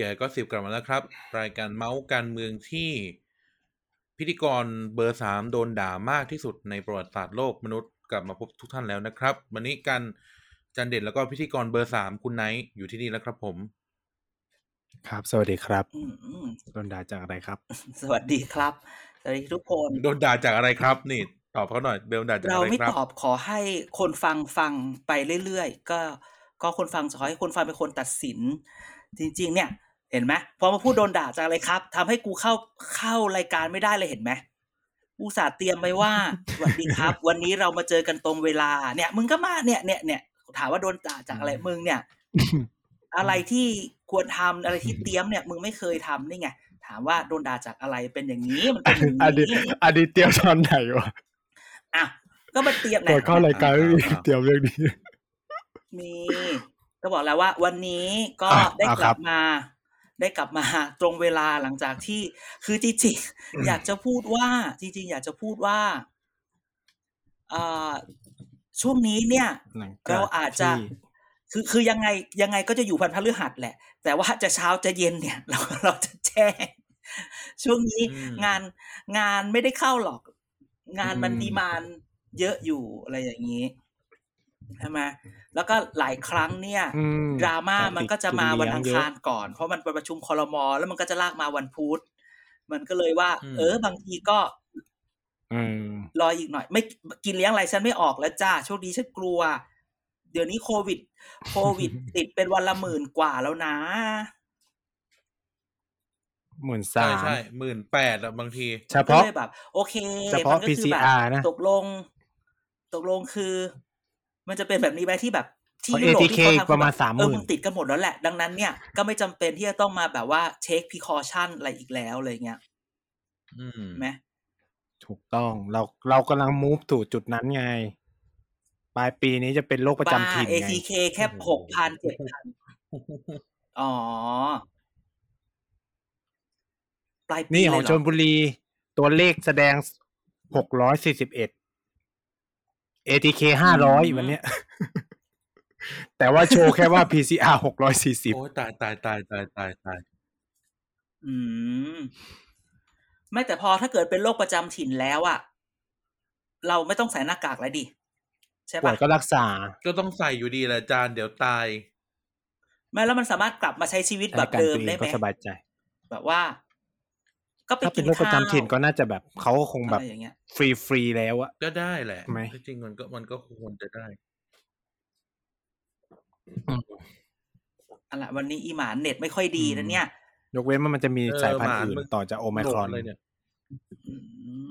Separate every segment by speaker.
Speaker 1: แกก็สิบกลับมาแล้วครับ รายการเมาส์การเมืองที่พิธีกรเบอร์สามโดนด่ามากที่สุดในประวัติศาสตร์โลกมนุษย์กลับมาพบทุกท่านแล้วนะครับ วันนี้กันจันเด่นแล้วก็พิธีกรเบอร์สามคุณไนท์อยู่ที่นี่แล้วครับผม
Speaker 2: ครับ สวัสดีครับ
Speaker 3: อืมอืม
Speaker 2: โดนด่าจากอะไรครับ
Speaker 3: สวัสดีครับ สวัสดีทุกคน
Speaker 1: โดนด่าจากอะไรครับ นี่ตอบเขาหน่อยเบลด่าจาก
Speaker 3: เรา
Speaker 1: อะไร
Speaker 3: ไม่
Speaker 1: ครับ
Speaker 3: ตอบขอให้คนฟังฟังไปเรื่อยๆก็ก็คนฟังขอให้คนฟังเป็นคนตัดสิน จริง ๆ เนี่ย เห็นไหมพอมาพูดโดนด่าจากอะไรครับทำให้กูเข้าเข้ารายการไม่ได้เลยเห็นไหมอุตส่าห์เตรียมไว้ว่าสวัสดีครับ วันนี้เรามาเจอกันตรงเวลา เนี่ย มึงก็มาเนี่ยเนี่ยเนี่ยถามว่าโดนด่าจากอะไรมึงเนี่ย อะไรที่ควรทำอะไรที่เตรียมเนี่ย มึงไม่เคยทำนี่ไงถามว่าโดนด่าจากอะไรเป็นอย่างนี้มันเป็นอย่าง
Speaker 2: อันนี้
Speaker 3: นี้
Speaker 2: อันนี้เตรียมตอนไหนวะ
Speaker 3: อะก็มาเตรียม
Speaker 2: ก่อนเข้ารายการไม่มี
Speaker 1: อ่า
Speaker 2: เตรียมเรื่องนี้
Speaker 3: มีก็บอกแล้วว่า วันนี้ก็
Speaker 2: อะ
Speaker 3: ได้
Speaker 2: เอา
Speaker 3: ก
Speaker 2: ครั
Speaker 3: ลั
Speaker 2: บ
Speaker 3: บมา ได้กลับมาตรงเวลาหลังจากที่ คือจริงๆอยากจะพูดว่า จริง ๆ อยากจะพูดว่าอ่าช่วงนี้เนี่ย
Speaker 2: หลังจก
Speaker 3: เราอาจจะ
Speaker 2: ที่
Speaker 3: คือคือยังไงยังไงก็จะอยู่พันพฤหัสแหละ แต่ว่าจะเช้าจะเย็นเนี่ย เราเราจะแจ้งช่วงนี้
Speaker 1: อืม
Speaker 3: งานงานไม่ได้เข้าหรอก งานมัน
Speaker 2: อืม
Speaker 3: ดีมานเยอะอยู่อะไรอย่างนี้ใช่ไหม แล้วก็หลายครั้งเนี่ย
Speaker 2: อืม
Speaker 3: ดราม่ามันก็จะมาวันอังคาร
Speaker 2: เย
Speaker 3: ก่อน เพราะมันไปประชุมคอรมอแล้วมันก็จะลากมาวันพุธมันก็เลยว่า
Speaker 1: อืม
Speaker 3: เออ บางทีก็
Speaker 2: อืม
Speaker 3: รออีกหน่อย ไม่กินเลี้ยงอะไรฉันไม่ออกแล้วจ้าโชคดีฉันกลัว เดี๋ยวนี้โควิด โควิด ติดเป็นวันละหมื่นกว่าแล้วนะ
Speaker 2: หมื่น
Speaker 1: ใช่
Speaker 2: สาม
Speaker 1: ใช่หมื่นแปดอะบางที ก็
Speaker 2: เฉ
Speaker 3: ก็
Speaker 2: พาะ
Speaker 3: เลยแบบ โอเค
Speaker 2: เฉพาะ
Speaker 3: มันก็คือแบบ
Speaker 2: PCR นะ
Speaker 3: ตกลง ตกลงคือ มันจะเป็นแบบนี้ไหมที่แบบที่
Speaker 2: เพราะ
Speaker 3: ยุโรป
Speaker 2: ATK
Speaker 3: ที่เขาทำ
Speaker 2: ประมาณ
Speaker 3: คือแบบเออ
Speaker 2: 30,000
Speaker 3: มึงติดกันหมดแล้วแหละ ดังนั้นเนี่ยก็ไม่จำเป็นที่จะต้องมาแบบว่าเช็ค precaution อะไรอีกแล้วอะไรเงี้ย
Speaker 1: อืม
Speaker 3: ไหม
Speaker 2: ถูกต้องเราเรากำลัง move สู่จุดนั้นไง ปลายปีนี้จะเป็นโรคประจำถิ่น
Speaker 3: ATK
Speaker 2: ไง
Speaker 3: แค่หกพันเจ็ดพันอ๋อ ปลายปี
Speaker 2: นี่
Speaker 3: เลย
Speaker 2: ของ
Speaker 3: เหร
Speaker 2: ชนบุรี ตัวเลขแสดงหกร้อยสี่สิบเอ็ด ATK ห้าร้อยวันเนี้ย แต่ว่าโชว์แค่ว่า PCR หกร้อยสี่สิบ
Speaker 1: โอ้ยตายตายตายตายตายตาย
Speaker 3: อืม ไม่แต่พอถ้าเกิดเป็นโรคประจำถิ่นแล้วอะเราไม่ต้องใส่หน้ากากแล้วดิ ใช่
Speaker 2: ป่ว
Speaker 3: ปะ
Speaker 2: ยก็รักษา
Speaker 1: ก็ต้องใส่อยู่ดีแหละจานเดี๋ยวตาย
Speaker 3: ไม่แล้วมันสามารถกลับมาใช้ชีวิตแบ
Speaker 2: ราย
Speaker 3: บ
Speaker 2: การ
Speaker 3: เดิม
Speaker 2: ตัวเอ
Speaker 3: ได้
Speaker 2: ง
Speaker 3: ไหม
Speaker 2: ก็สบายใจ
Speaker 3: แบบว่า ก็ไป
Speaker 2: ถ้าเป็
Speaker 3: กิ
Speaker 2: น
Speaker 3: น
Speaker 2: โรคประ
Speaker 3: ข้าว
Speaker 2: จำถิ่นก็น่าจะแบบเขาก็คงแบบ
Speaker 3: อะไรอย่างเงี้ย
Speaker 2: ฟรีฟรีๆแล้วอะ
Speaker 1: ก็ได้แหละ
Speaker 2: ไหม
Speaker 1: จริงๆมันก็มันก็ควรจะได้
Speaker 3: อะล่ะวันนี้อีหมานเน็ตไม่ค่อยดีนะเนี่ย
Speaker 2: ยกเว้นว่ามันจะมี
Speaker 1: เออ
Speaker 2: สายพันธุ์
Speaker 1: หมา
Speaker 2: อื่น
Speaker 1: มึง
Speaker 2: ต่อจากโอไมครอน
Speaker 1: โหลดเลยเนี่ย
Speaker 3: อืม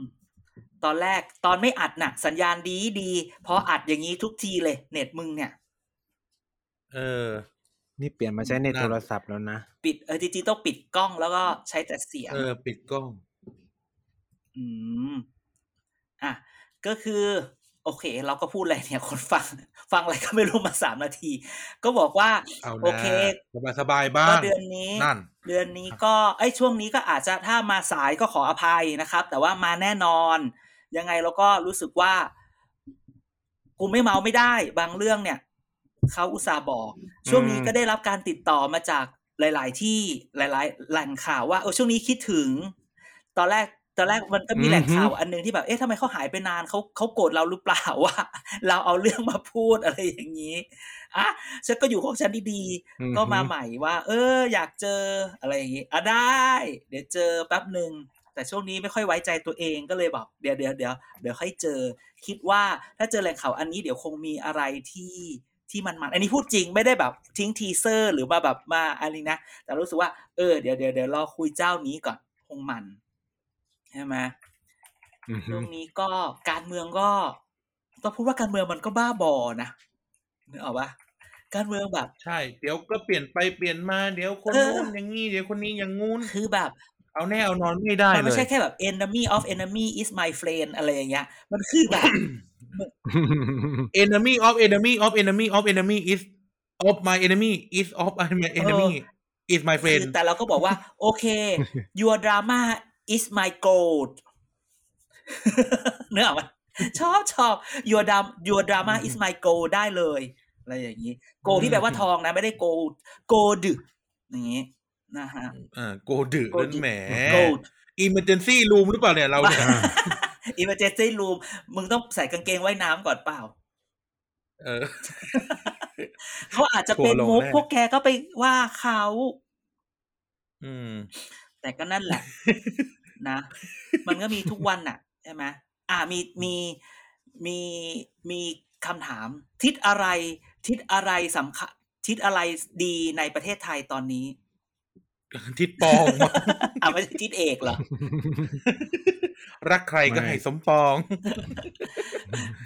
Speaker 3: ตอนแรกตอนไม่อัดน่ะ สัญญาณดีดีพออัดอย่างนี้ทุกทีเลย เน็ตมึงเนี่ย
Speaker 1: เออ
Speaker 2: นี่เปลี่ยนมาใช้ใน
Speaker 1: นั่น
Speaker 2: โทรศัพท์แล้วนะ
Speaker 3: ปิดเออจริงๆต้องปิดกล้องแล้วก็ใช้แต่เสียง
Speaker 1: เออ ปิดกล้อง
Speaker 3: อืม อะ ก็คือ โอเค เราก็พูดอะไรเนี่ย คนฟัง ฟังอะไรก็ไม่รู้มาสามนาที ก็บอกว่า
Speaker 1: เอา
Speaker 3: โอเค
Speaker 1: สบายสบายๆบ้า
Speaker 3: ก็
Speaker 1: ง
Speaker 3: เดือนนี้
Speaker 1: นั่น
Speaker 3: เดือนนี้ก็ไอ้ยช่วงนี้ก็อาจจะถ้ามาสายก็ขออภัยนะครับ แต่ว่ามาแน่นอน ยังไงเราก็รู้สึกว่ากูไม่เมาไม่ได้ บางเรื่องเนี่ย เขาอุตส่าห์บอก ช่วงนี้
Speaker 2: อืม
Speaker 3: ก็ได้รับการติดต่อมาจากหลาย ๆ ที่หลาย ๆ แหล่งข่าวว่าเออช่วงนี้คิดถึง ตอนแรกตอนแรกมันก็มีแหล่งข่าวอันหนึงที่แบบเอ๊ะทำไมเขาหายไปนานเขาเขาโกรธเราหรือเปล่าว่าเราเอาเรื่องมาพูดอะไรอย่างนี้อะฉันก็อยู่ของฉันดี
Speaker 2: อือฮึ
Speaker 3: ๆก็มาใหม่ว่า เออ อยากเจออะไรอย่างนี้อะได้ เดี๋ยวเจอแป๊บหนึ่งแต่ช่วงนี้ไม่ค่อยไว้ใจตัวเองก็เลยบอกเดี๋ยวเดี๋ยวเดี๋ยวเดี๋ยวค่อยเจอ คิดว่าถ้าเจอแหล่งข่าวอันนี้เดี๋ยวคงมีอะไรที่ ที่มันมันอันนี้พูดจริงไม่ได้แบบทิ้งทีเซอร์หรือมาแบบมาอะไรนะ แต่รู้สึกว่าเออเดี๋ยวเดี๋ยวเดี๋ยวรอคุยเจ้านี้ก่อนคงมันใช่ไหม
Speaker 2: อือฮึ
Speaker 3: ช่วงนี้ก็การเมืองก็ต้องพูดว่าการเมืองมันก็บ้าบอนะนึกออกปะการเมืองแบบ
Speaker 1: ใช่ เดี๋ยวก็เปลี่ยนไปเปลี่ยนมาเดี๋ยวคน
Speaker 3: เออ
Speaker 1: นู้นอย่างงี้เดี๋ยวคนนี้อย่างงู้น
Speaker 3: คือแบบ
Speaker 1: อเอาแน่เอานอนไม่ได้
Speaker 3: มัน
Speaker 1: เล
Speaker 3: ไม่
Speaker 1: ย
Speaker 3: ใช่แค่แบบ enemy of enemy is my friend อะไรอย่างเงี้ย มันคือแบบ
Speaker 1: enemy of enemy of enemy of enemy is of my enemy is of my enemy is my
Speaker 3: คื
Speaker 1: friend
Speaker 3: อแต่เราก็บอกว่า โอเค your drama is my gold เนื้อออกไหมชอบชอบ your drama your drama is my gold ได้เลย อะไรอย่างนี้ gold ที่แปลว่าทองนะ ไม่ได้ gold gold อย่างนี้นะฮะ
Speaker 1: อ่าโกดึ
Speaker 3: Gold
Speaker 1: นั่นแหม
Speaker 3: gold
Speaker 1: emergency room หรือเปล่าเนี่ยเราเนี่ย
Speaker 3: emergency room มึงต้องใส่กางเกงว่ายน้ำก่อนเปล่า
Speaker 1: เออ
Speaker 3: เขาอาจจะเป็น
Speaker 1: ทัวร์ลง
Speaker 3: มุก
Speaker 1: แน่
Speaker 3: พวกแกก็ไปว่าเขา
Speaker 1: อืม
Speaker 3: แต่ก็นั่นแหละ นะ มันก็มีทุกวันน่ะใช่ไหมอ่ามีมีมีมีคำถาม ทิศอะไร ทิศอะไรสำคัญทิศอะไรดีในประเทศไทยตอนนี้
Speaker 1: ทิดปอง
Speaker 3: อ่าไม่ใช่ทิศเอกเหรอ
Speaker 1: รักใครก็
Speaker 2: ไม่
Speaker 1: ให้สมปอง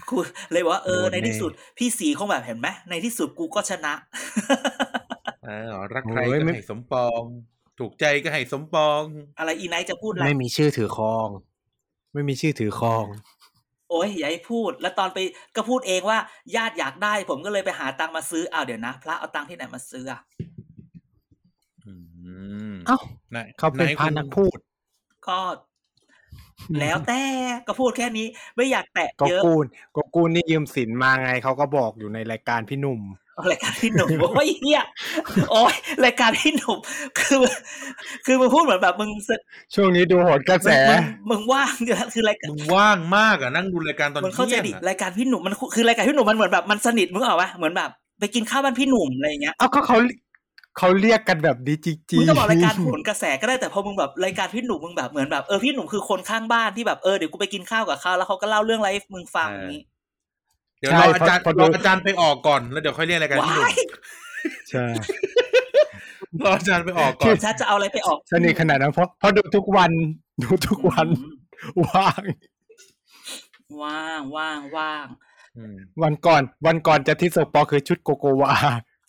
Speaker 3: กูเลยบอกว่าเออ
Speaker 2: โดน
Speaker 3: ในที่
Speaker 2: แน่
Speaker 3: สุด พี่สีคงแบบเห็นไหมในที่สุดกูก็ชนะ
Speaker 1: เออรักใคร
Speaker 2: โอ้ย
Speaker 1: ก็
Speaker 2: ไม่
Speaker 1: ให้สมปอง ถูกใจก็ให้สมปอง
Speaker 3: อะไรอีไนท์จะพูดอะไร
Speaker 2: ไม่มีชื่อถือครอง ไม่มีชื่อถือครอง
Speaker 3: โอ้ยอย่าให้พูด แล้วตอนไปก็พูดเองว่า ญาติอยากได้ ผมก็เลยไปหาตังค์มาซื้ออ้าวเดี๋ยวนะ พระเอาตังค์ที่ไหนมาซื้ออะ
Speaker 1: อืม
Speaker 2: เอ้า
Speaker 1: ไหน
Speaker 2: เขาเป็น
Speaker 1: ไห
Speaker 2: พา
Speaker 1: คุณ
Speaker 2: นักพูด
Speaker 3: ก็ แล้วแต่ก็พูดแค่นี้ ไม่อยากแตะ
Speaker 2: ก็
Speaker 3: เยอะ
Speaker 2: กูนก็กูนนี่ยืมสินมาไงเขาก็บอกอยู่ในรายการพี่หนุ่ม
Speaker 3: เอารายการพี่หนุ่มโอ้ยเฮียโอ้ยรายการพี่หนุ่มคือ คือมึงพูดเหมือนแบบมึงส
Speaker 2: ช่วงนี้ดูโหนกระแส
Speaker 3: มึงมึงว่างอยู่แล้วคือรายการ
Speaker 1: มึงว่างมากอะนั่งดูรายการตอน
Speaker 3: มึงเข้าใจ
Speaker 1: เที่ยง
Speaker 3: ดิ
Speaker 1: อะ
Speaker 3: รายการพี่หนุ่มมันคือรายการพี่หนุ่มมันเหมือนแบบมันสนิทมึงเอาปะเหมือนแบบ ไปกินข้าวบ้านพี่หนุ่มอะไรอย่างเงี้ย
Speaker 2: เอ้าก็เขา เขาเรียกกันแบบนี้จริงๆ
Speaker 3: มึงก็บอกรายการโหนกระแสก็ได้แต่พอมึงแบบรายการพี่หนุ่มมึงแบบเหมือนแบบเออพี่หนุ่มคือคนข้างบ้านที่แบบเออเดี๋ยวกูไปกินข้าวกับเขาแล้วเขาก็เล่าเรื่องอะไรให้มึงฟังอย่างนี้
Speaker 1: เดี๋ยวรออาจารย์รออาจารย์ไปออกก่อนแล้วเดี๋ยวค่อยเรียกรายการพี่หนุ่ม
Speaker 3: ว้าย
Speaker 2: ใช่
Speaker 1: รออาจารย์ไปออกก่อน
Speaker 3: ชัดจะเอาอะไรไปออก
Speaker 2: สนิทขนาดนั้นเพราะเพราะดูทุกวันดูทุกวันว่าง
Speaker 3: ว่างว่างว่าง
Speaker 1: อืม
Speaker 2: วันก่อน วันก่อนจะที่สปอคือชุดโกโกวา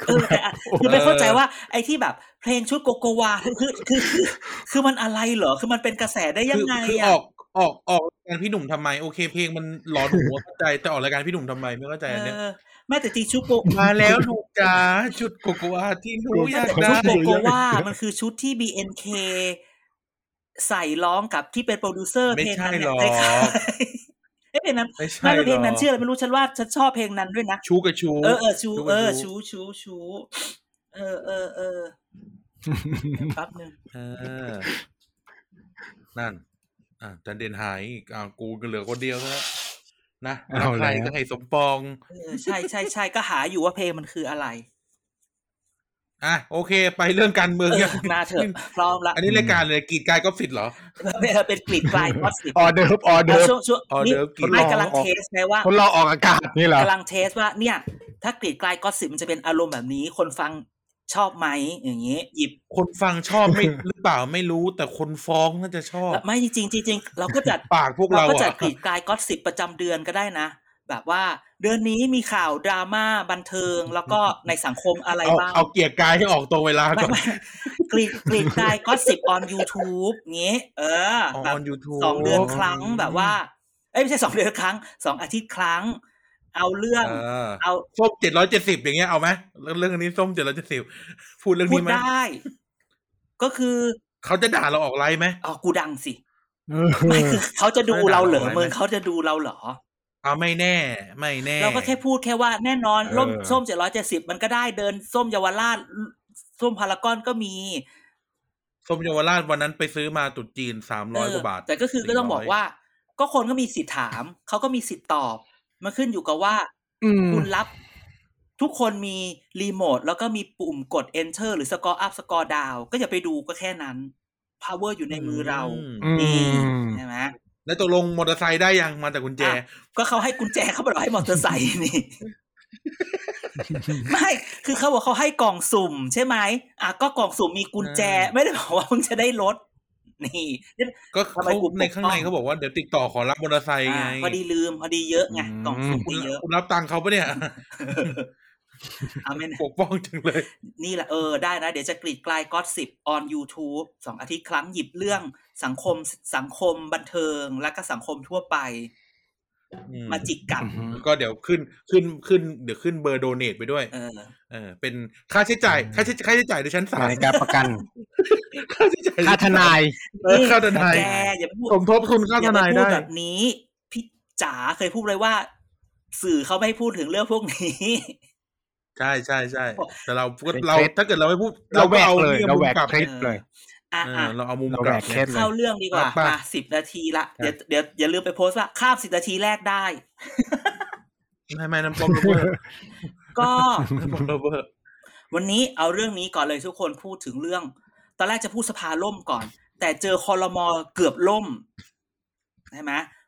Speaker 3: เออแต่อะคือไม่เข้าใจว่าไอ้ที่แบบ เพลงชุดโกโกวาคือคือคือคือมันอะไรเหรอ คือมันเป็นกระแสได้ยั
Speaker 1: คื
Speaker 3: งไง
Speaker 1: คืออ
Speaker 3: อะ
Speaker 1: อกออกออกรายการพี่หนุ่มทำไมโอเค เพลงมันหลอนหูเข้าใจแต่ออกรายการพี่หนุ่มทำไมไม่เข้าใจ
Speaker 3: เอ
Speaker 1: อันเนี้ย
Speaker 3: อแม้แต่จริงชุดโก
Speaker 1: มาแล้วลูกจ๋าชุดโกโกวาที่หนูอยาก
Speaker 3: ชุ
Speaker 1: ได้
Speaker 3: ดโกโกวามันคือชุดที่ BNK ใส่ร้องกับที่เป็นโปรดิวเซอร์
Speaker 1: ไม่
Speaker 3: เพลง
Speaker 1: ใช่
Speaker 3: นั้น
Speaker 1: หร
Speaker 3: เนี่ย
Speaker 1: อก
Speaker 3: คล้ายๆเอ้ยเพลงนั้น
Speaker 1: ไม่ใช่
Speaker 3: ไม่เป็นเพลงนั้น
Speaker 1: หรก
Speaker 3: ชื่ออะไรไม่รู้ฉันว่าฉันชอบเพลงนั้นด้วยนะ
Speaker 1: ชูกับชู
Speaker 3: เออเออชู
Speaker 1: กับ
Speaker 3: เออชูชูชูเออเออเออแป๊บนึง
Speaker 1: เออนั่น อะจันเด่นหายอีกอ่ากูก็เหลือคนเดียวแล้วนะรั
Speaker 2: เอา
Speaker 1: กใคร
Speaker 2: แล้ว
Speaker 1: ก็ให้สมปอง
Speaker 3: เออใช่ใช่ใช่ก็หาอยู่ว่าเพลงมันคืออะไร
Speaker 1: อะโอเค ไปเรื่องการเมือง
Speaker 3: เออ
Speaker 1: ยัง
Speaker 3: มาเถอะพร้อมละ
Speaker 1: อันนี้รายการเลยกรีดกายก็ฟิตเหรอ
Speaker 3: เป็นกรีดกลายพอสิ
Speaker 2: ออเดิร์ฟออเดิร์ฟ
Speaker 3: ช่วงช่วง
Speaker 1: ออ
Speaker 3: นี่
Speaker 1: เดิร์ฟกรีด
Speaker 3: ไม่กำลังเทสไงว่า
Speaker 2: คนรอออกอากาศนี่เหรอกำ
Speaker 3: ลังเทสว่าเนี่ย ถ้ากรีดกลายก็สิบมันจะเป็นอารมณ์แบบนี้ คนฟังชอบไหมอย่างนี้ หยิบ
Speaker 1: คนฟังชอบไม่หรือเปล่าไม่รู้แต่คนฟ้องน่าจะชอบ
Speaker 3: ไม่จริงๆจริงๆเราก็จัด
Speaker 1: ปากพวก
Speaker 3: เรา
Speaker 1: เรา
Speaker 3: ก็จัด
Speaker 1: อะ
Speaker 3: กรีดกลายก็สิบประจำเดือนก็ได้นะ แบบว่า เดือนนี้มีข่าวดราม่าบันเทิง แล้วก็ในสังคมอะไร
Speaker 1: เอา
Speaker 3: บ้าง
Speaker 1: เอาเกียร์กายให้ออกตรงเวลา
Speaker 3: ไม่
Speaker 1: ก่อน
Speaker 3: ไม่กรีดกรีดกลายก็สิบ on YouTube งี้ เออ
Speaker 1: อ
Speaker 3: แบบ
Speaker 1: อนยูทูบ
Speaker 3: สองเดือนครั้งแบบว่า เอ้ยไม่ใช่สองเดือนครั้งสองอาทิตย์ครั้ง เอาเรื่อง
Speaker 1: เออ
Speaker 3: เอา
Speaker 1: ส้มเจ็ดร้อยเจ็ดสิบอย่างเงี้ยเอาไหมเรื่องเรื่องนี้ส้มเจ็ดร้อยเจ็ดสิบพูดเรื่อง
Speaker 3: พูด
Speaker 1: นี้ไหม
Speaker 3: ได้ ก็คือ
Speaker 1: เขาจะด่าเราออกไลน์ไหม
Speaker 3: อ๋อกูดังสิ
Speaker 2: เออ
Speaker 3: ไม่คือเขาจะดูเราเหรอ
Speaker 1: ไม่ได้
Speaker 3: เมืองเขาจะดูเราเหรอ
Speaker 1: เอาไม่แน่ ไม่แน่
Speaker 3: เราก็แค่พูดแค่ว่าแน่นอน
Speaker 1: เออ
Speaker 3: ร่มส้มเจ็ดร้อยเจ็ดสิบมันก็ได้เดินส้มเยาวราชส้มพารากอนก็มี
Speaker 1: ส้มเยาวราชวันนั้นไปซื้อมาตุดจีนสามร้อย
Speaker 3: เก
Speaker 1: ว่าบาท
Speaker 3: แต่ก็คือก็ต้องบอก
Speaker 1: 400
Speaker 3: ว่า ก็คนก็มีสิทธิ์ถามเขาก็มีสิทธิ์ตอบมันขึ้นอยู่กับว่า
Speaker 2: อืม
Speaker 3: คุณรับ ทุกคนมีรีโมทแล้วก็มีปุ่มกด enter หรือ score up score down ก็อย่าไปดูก็แค่นั้น power อยู่ในมือเรา
Speaker 2: อืม
Speaker 3: นี่ใช่ไหม
Speaker 1: แล้วตกลงมอเตอร์ไซค์ได้ยังมาแต่กุญแจ
Speaker 3: อะก็เขาให้กุญแจเขาบอกให้มอเตอร์ไซค์นี่ ไม่ คือเขาบอกเขาให้กล่องสุ่มใช่ไหมอะก็กล่องสุ่มมีกุญแจ
Speaker 1: อ่า
Speaker 3: ไม่ได้บอกว่ามึงจะได้รถ นี่
Speaker 1: ก็
Speaker 3: ทำไม
Speaker 1: เขา
Speaker 3: กู
Speaker 1: ในข้างใน
Speaker 3: ปกป้อง
Speaker 1: เขาบอกว่าเดี๋ยวติดต่อขอรับมอเตอร์ไซค์ไง
Speaker 3: อ่าพอดีลืมพอดีเยอะไง
Speaker 2: อืม
Speaker 3: กล่องสุ่ม
Speaker 1: คุณ
Speaker 3: มีเยอะ
Speaker 1: คุณรับตังค์เขาปะเนี่ย
Speaker 3: อาเมน
Speaker 1: ปกป้องจังเลย
Speaker 3: นี่แหละเออได้นะ เดี๋ยวจะกรีดกลายก็สิบ on YouTube สองอาทิตย์ครั้งหยิบเรื่องสังคมสังคมบันเทิงและก็สังคมทั่วไป
Speaker 1: อืม
Speaker 3: มาจิกกัด
Speaker 2: อือฮึ
Speaker 1: ก็เดี๋ยวขึ้นขึ้นขึ้น เดี๋ยวขึ้นเบอร์โดเนทไปด้วย
Speaker 3: เออ
Speaker 1: เออ เป็นค่าใช้จ่าย ค่าใช้ค่าใช้จ่ายในชั้นศาล
Speaker 2: ในการประกัน
Speaker 1: ค่าใช้จ่าย
Speaker 2: ค่าทนาย
Speaker 1: เออค่าทนาย
Speaker 3: แกอย่าไปพูด
Speaker 1: สมทบทุนค่าทนาย
Speaker 3: อย่ไปพู
Speaker 1: ได้
Speaker 3: แบบนี้พี่จ๋าเคยพูดเลยว่า สื่อเขาไม่ให้พูดถึงเรื่องพวกนี้
Speaker 1: ใช่ใช่ใช่แต่เราก็
Speaker 2: เป็น
Speaker 1: เรา
Speaker 2: เคล็ด
Speaker 1: ถ้าเกิดเราไม่พูด
Speaker 2: เราแหวก
Speaker 1: เอา
Speaker 2: เลย
Speaker 1: ที่
Speaker 2: เราแหวก
Speaker 1: มุมกลับ
Speaker 2: เคล็ดเลย
Speaker 3: อะ
Speaker 1: เอ
Speaker 3: อะ
Speaker 1: อเราเอามุม
Speaker 2: เรา
Speaker 1: ก
Speaker 2: แหว
Speaker 1: ลับ
Speaker 2: กเคล็ด
Speaker 3: เข้าเรื่องดีกว่า
Speaker 1: ไป
Speaker 3: มาสิบนาทีละเดี๋ยวเดี๋ยวอย่าลืมไปโพสต์ว่าข้ามสิบนาทีแรกได้
Speaker 1: ไม่ไม่น้ำปอมโรเบอร์
Speaker 3: ก็
Speaker 1: น้ำปอมโรเบอร์
Speaker 3: วันนี้เอาเรื่องนี้ก่อนเลยทุกคนพูดถึงเรื่อง ตอนแรกจะพูดสภาล่มก่อน แต่เจอคอรมอเกือบล่มใช่ไหม
Speaker 2: หืม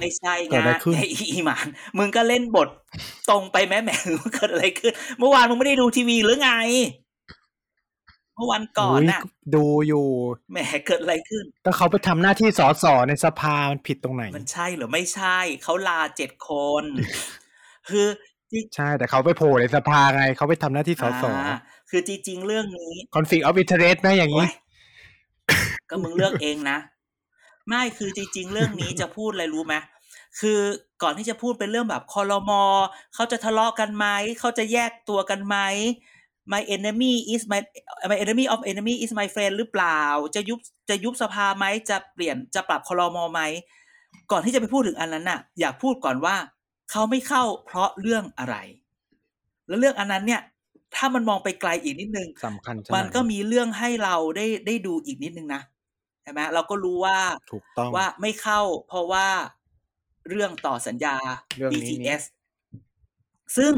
Speaker 3: ไม่ใช่
Speaker 2: เกิด
Speaker 3: ไง
Speaker 2: อะไรขึ้น
Speaker 3: ไอ้อีหมานมึงก็เล่นบทตรงไปแม่แหม่เกิดอะไรขึ้น เมื่อวานมึงไม่ได้ดูทีวีหรือไง เมื่อวันก่อน
Speaker 2: ย
Speaker 3: น่ะ
Speaker 2: ดูอยู่
Speaker 3: แหมเกิดอะไรขึ้น
Speaker 2: ก็เขาไปทำหน้าที่สอสอในสภามันผิดตรงไหน
Speaker 3: มันใช่หรือไม่ใช่ เขาลาเจ็ดคน คือจริง
Speaker 2: ใช่ แต่เขาไปโผล่ในสภาไง เขาไปทำหน้าที่สอสอ
Speaker 3: อ่าคือจริงๆเรื่องนี้
Speaker 2: คอนฟ lict of interest ไหมอย่างนี้
Speaker 3: โอ๊ยก็มึงเลือกเองนะ ไม่คือจริง ๆ เรื่องนี้จะพูดอะไรรู้ไหมคือก่อนที่จะพูดเป็นเรื่องแบบคอรมอเขาจะทะเลาะกันไหมเขาจะแยกตัวกันไหม my enemy is my my enemy of enemy is my friend หรือเปล่า จะยุบจะยุบสภาไหมจะเปลี่ยนจะปรับคอรมอไหมก่อนที่จะไปพูดถึงอันนั้นน่ะ อยากพูดก่อนว่าเขาไม่เข้าเพราะเรื่องอะไร แล้วเรื่องอันนั้นเนี่ย ถ้ามันมองไปไกลอีกนิดนึง
Speaker 2: สำคัญใช่
Speaker 3: มันก็มีเรื่องให้เราได้ได้ดูอีกนิดนึงนะ ใช่ไหมเราก็รู้ว่า
Speaker 2: ถูกต้อง
Speaker 3: ว่าไม่เข้า เพราะว่าเรื่องต่อสัญญา
Speaker 2: เรื่องนี้นี่
Speaker 3: BTS ซึ่ง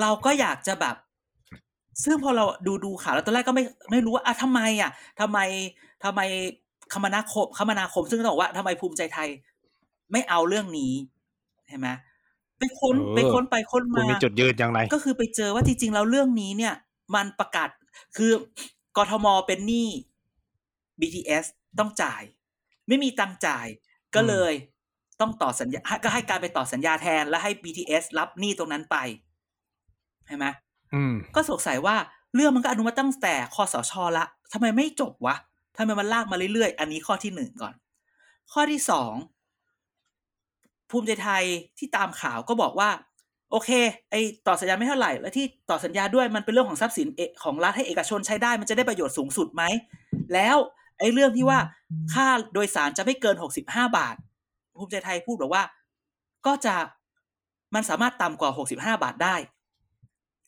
Speaker 3: เราก็อยากจะแบบ ซึ่งพอเราดูดูข่าวแล้วตอนแรกก็ไม่ไม่รู้ว่าอะทำไมอะทำไมทำไมคมนาคมคมนาคม ซึ่งต้องบอกว่าทำไมภูมิใจไทย ไม่เอาเรื่องนี้เห็นไหมไปค้น
Speaker 2: เออ
Speaker 3: ไปค้นไปค้น
Speaker 2: คุณ
Speaker 3: มา
Speaker 2: มีจุดยืนอย่างไร
Speaker 3: ก็คือไปเจอว่าจริงๆแล้วเรื่องนี้เนี่ย มันประกาศคือกทมเป็นหนี้ BTS ต้องจ่าย ไม่มีตังค์จ่าย ก็เลยต้องต่อสัญญา ก็ให้การไปต่อสัญญาแทน แล้วให้ BTS รับหนี้ตรงนั้นไปใช่ไหม
Speaker 2: อืม
Speaker 3: ก็สงสัยว่าเรื่องมันก็อนุมัติตั้งแต่คอสชละทำไมไม่จบวะทำไมมันลากมาเรื่อยๆ อันนี้ข้อที่หนึ่งก่อน ข้อที่สองภูมิใจไทยที่ตามข่าวก็บอกว่า โอเค ไอต่อสัญญาไม่เท่าไหร่ แล้วที่ต่อสัญญาด้วยมันเป็นเรื่องของทรัพย์สินเอของรัฐให้เอกชนใช้ได้มันจะได้ประโยชน์สูงสุดไหม แล้ว ไอเรื่องที่ว่าค่าโดยสารจะไม่เกินหกสิบห้าบาท ภูมิใจไทยพูดบอกว่า ก็จะมันสามารถต่ำกว่าหกสิบห้าบาทได้